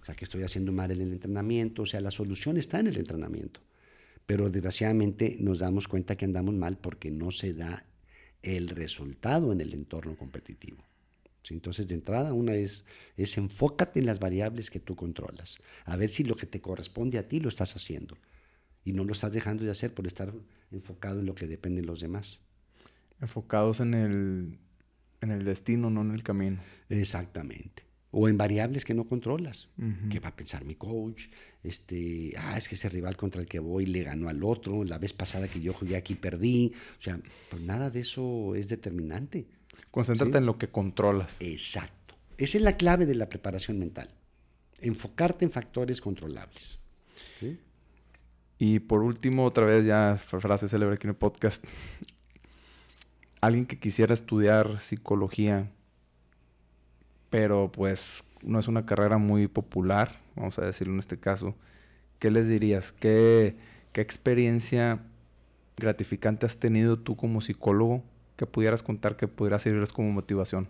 O sea, que estoy haciendo mal en el entrenamiento. O sea, la solución está en el entrenamiento. Pero desgraciadamente nos damos cuenta que andamos mal porque no se da el resultado en el entorno competitivo. Entonces, de entrada, una es, es enfócate en las variables que tú controlas. A ver si lo que te corresponde a ti lo estás haciendo. Y no lo estás dejando de hacer por estar enfocado en lo que dependen los demás. Enfocados en el, en el destino, no en el camino. Exactamente. O en variables que no controlas. ¿Qué va a pensar mi coach? Este, ah, es que ese rival contra el que voy le ganó al otro. La vez pasada que yo jugué aquí perdí. O sea, pues nada de eso es determinante. Concéntrate Sí. en lo que controlas. Exacto. Esa es la clave de la preparación mental. Enfocarte en factores controlables. ¿Sí? Y por último, otra vez ya frase célebre aquí en el podcast. Alguien que quisiera estudiar psicología, pero pues no es una carrera muy popular, vamos a decirlo en este caso, ¿qué les dirías? ¿Qué, experiencia gratificante has tenido tú como psicólogo que pudieras contar que pudiera servirles como motivación?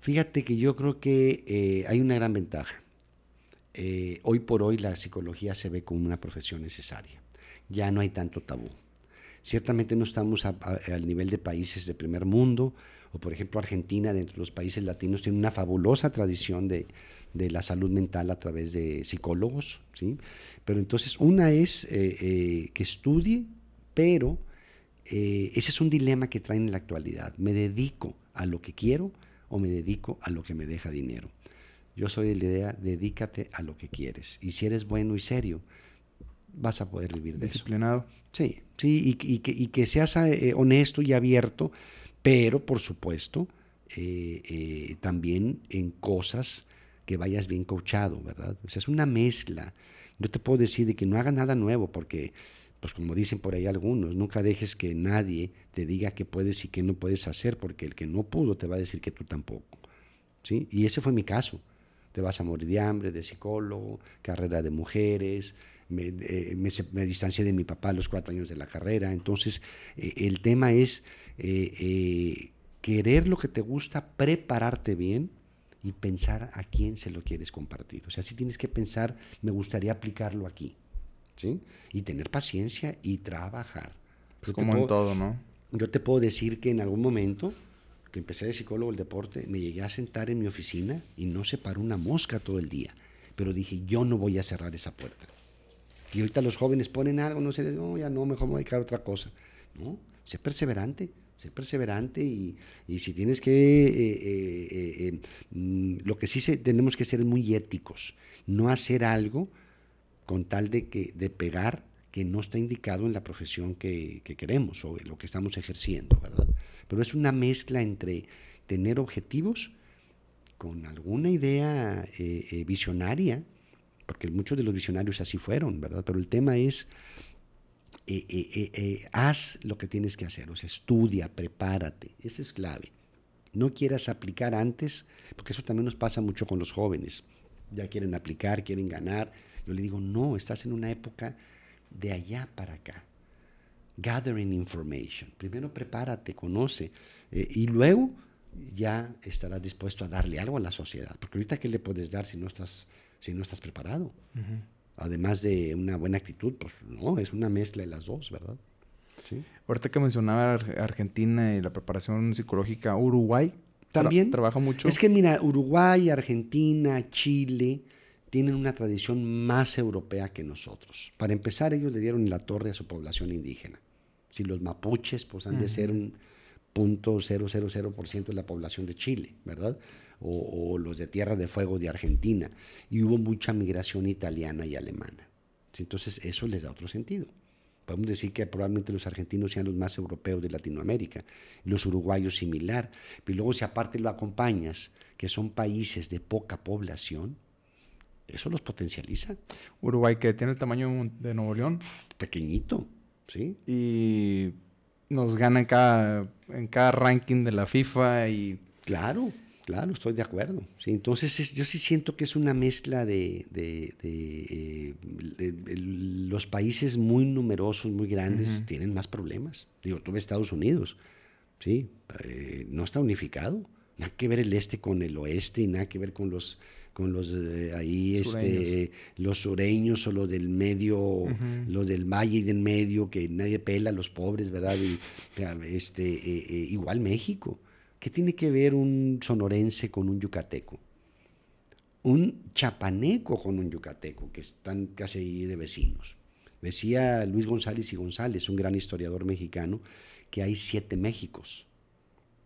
Fíjate que yo creo que eh, hay una gran ventaja. Eh, hoy por hoy la psicología se ve como una profesión necesaria. Ya no hay tanto tabú. Ciertamente no estamos al nivel de países de primer mundo, o por ejemplo Argentina, dentro de los países latinos, tiene una fabulosa tradición de, de la salud mental a través de psicólogos, ¿sí? Pero entonces una es eh, eh, que estudie, pero eh, ese es un dilema que traen en la actualidad. ¿Me dedico a lo que quiero o me dedico a lo que me deja dinero? Yo soy de la idea, dedícate a lo que quieres. Y si eres bueno y serio, vas a poder vivir de eso. Disciplinado. Sí, sí, y, y que, y que seas eh, honesto y abierto, pero por supuesto, eh, eh, también en cosas que vayas bien coachado, ¿verdad? O sea, es una mezcla. No te puedo decir de que no haga nada nuevo, porque, pues como dicen por ahí algunos, nunca dejes que nadie te diga qué puedes y qué no puedes hacer, porque el que no pudo te va a decir que tú tampoco. ¿sí? Y ese fue mi caso. Te vas a morir de hambre, de psicólogo, carrera de mujeres, me, eh, me distancié de mi papá a los cuatro años de la carrera. Entonces, eh, el tema es eh, eh, querer lo que te gusta, prepararte bien y pensar a quién se lo quieres compartir. O sea, si tienes que pensar, me gustaría aplicarlo aquí. ¿sí? Y tener paciencia y trabajar. Pues como en todo, ¿no? yo te puedo decir que en algún momento que empecé de psicólogo del deporte, me llegué a sentar en mi oficina y no se paró una mosca todo el día. Pero dije, yo no voy a cerrar esa puerta. Y ahorita los jóvenes ponen algo, no sé, no, ya no, mejor me voy a dedicar a otra cosa. No, sé perseverante, sé perseverante y, y si tienes que, eh, eh, eh, mm, lo que sí se- tenemos que ser muy éticos, no hacer algo con tal de, que, de pegar que no está indicado en la profesión que, que queremos o en lo que estamos ejerciendo, ¿verdad? Pero es una mezcla entre tener objetivos con alguna idea visionaria, porque muchos de los visionarios así fueron, ¿verdad? Pero el tema es, eh, eh, eh, eh, haz lo que tienes que hacer, o sea, estudia, prepárate, esa es clave. No quieras aplicar antes, porque eso también nos pasa mucho con los jóvenes. Ya quieren aplicar, quieren ganar. Yo le digo, no, estás en una época de allá para acá. Gathering information. Primero prepárate, conoce. eh, y luego ya estarás dispuesto a darle algo a la sociedad. Porque ahorita, ¿qué le puedes dar si no estás, si no estás preparado? Además de una buena actitud, pues no, es una mezcla de las dos, ¿verdad? Sí. Ahorita que mencionaba Ar- Argentina y la preparación psicológica, Uruguay tra- También. trabaja mucho. Es que mira, Uruguay, Argentina, Chile tienen una tradición más europea que nosotros. Para empezar, ellos le dieron la torre a su población indígena. Si los mapuches, pues han de ser un punto .000% de la población de Chile, ¿verdad? O, o los de Tierra de Fuego de Argentina. Y hubo mucha migración italiana y alemana. Entonces, eso les da otro sentido. Podemos decir que probablemente los argentinos sean los más europeos de Latinoamérica, los uruguayos similar, pero luego si aparte lo acompañas, que son países de poca población, eso los potencializa. Uruguay que tiene el tamaño de Nuevo León Pequeñito, ¿sí? y nos gana en cada, en cada ranking de la FIFA y Claro. Claro, estoy de acuerdo. Sí, entonces yo sí siento que es una mezcla de, eh, los países muy numerosos, muy grandes, tienen más problemas. Digo, tú ves Estados Unidos, sí, eh, no está unificado. Nada que ver el este con el oeste y nada que ver con los con los eh, ahí este los sureños o los del medio los del valle y del medio que nadie pela a los pobres verdad y este igual México ¿Qué tiene que ver un sonorense con un yucateco? Un chapaneco con un yucateco, que están casi de vecinos. Decía Luis González y González, un gran historiador mexicano, que hay siete Méxicos,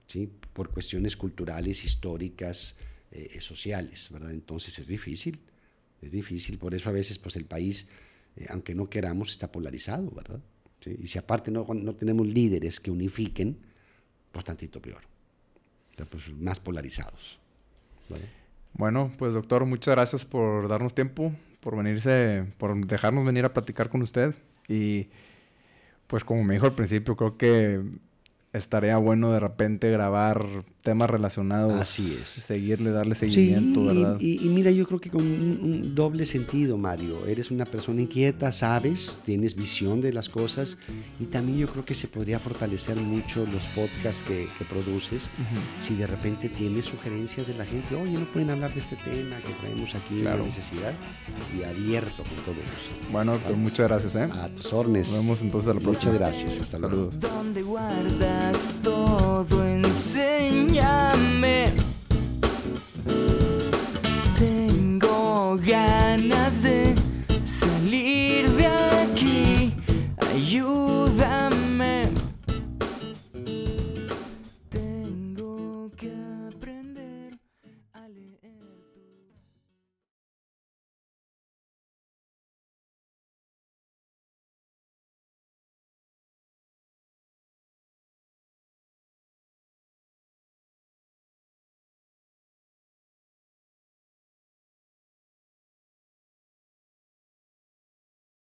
¿sí? por cuestiones culturales, históricas, eh, sociales, ¿verdad? Entonces es difícil, es difícil, por eso a veces pues el país, eh, aunque no queramos, está polarizado, ¿verdad? Y si aparte no, no tenemos líderes que unifiquen, pues tantito peor. Pues, más polarizados. Bueno, pues doctor, muchas gracias por darnos tiempo, por venirse, por dejarnos venir a platicar con usted. Y pues como me dijo al principio, creo que estaría bueno de repente grabar temas relacionados. Así es. Seguirle, darle seguimiento, ¿verdad? Y, mira, yo creo que con un, doble sentido, Mario. Eres una persona inquieta, sabes, tienes visión de las cosas y también yo creo que se podría fortalecer mucho los podcasts que, produces si de repente tienes sugerencias de la gente. Oye, no pueden hablar de este tema que traemos aquí, la necesidad. Y abierto con todo gusto. Bueno, pues muchas gracias, ¿eh? A tus órdenes. Nos vemos entonces a la próxima. Muchas gracias. Hasta luego. ¿Dónde todo, enséñame. Tengo ganas de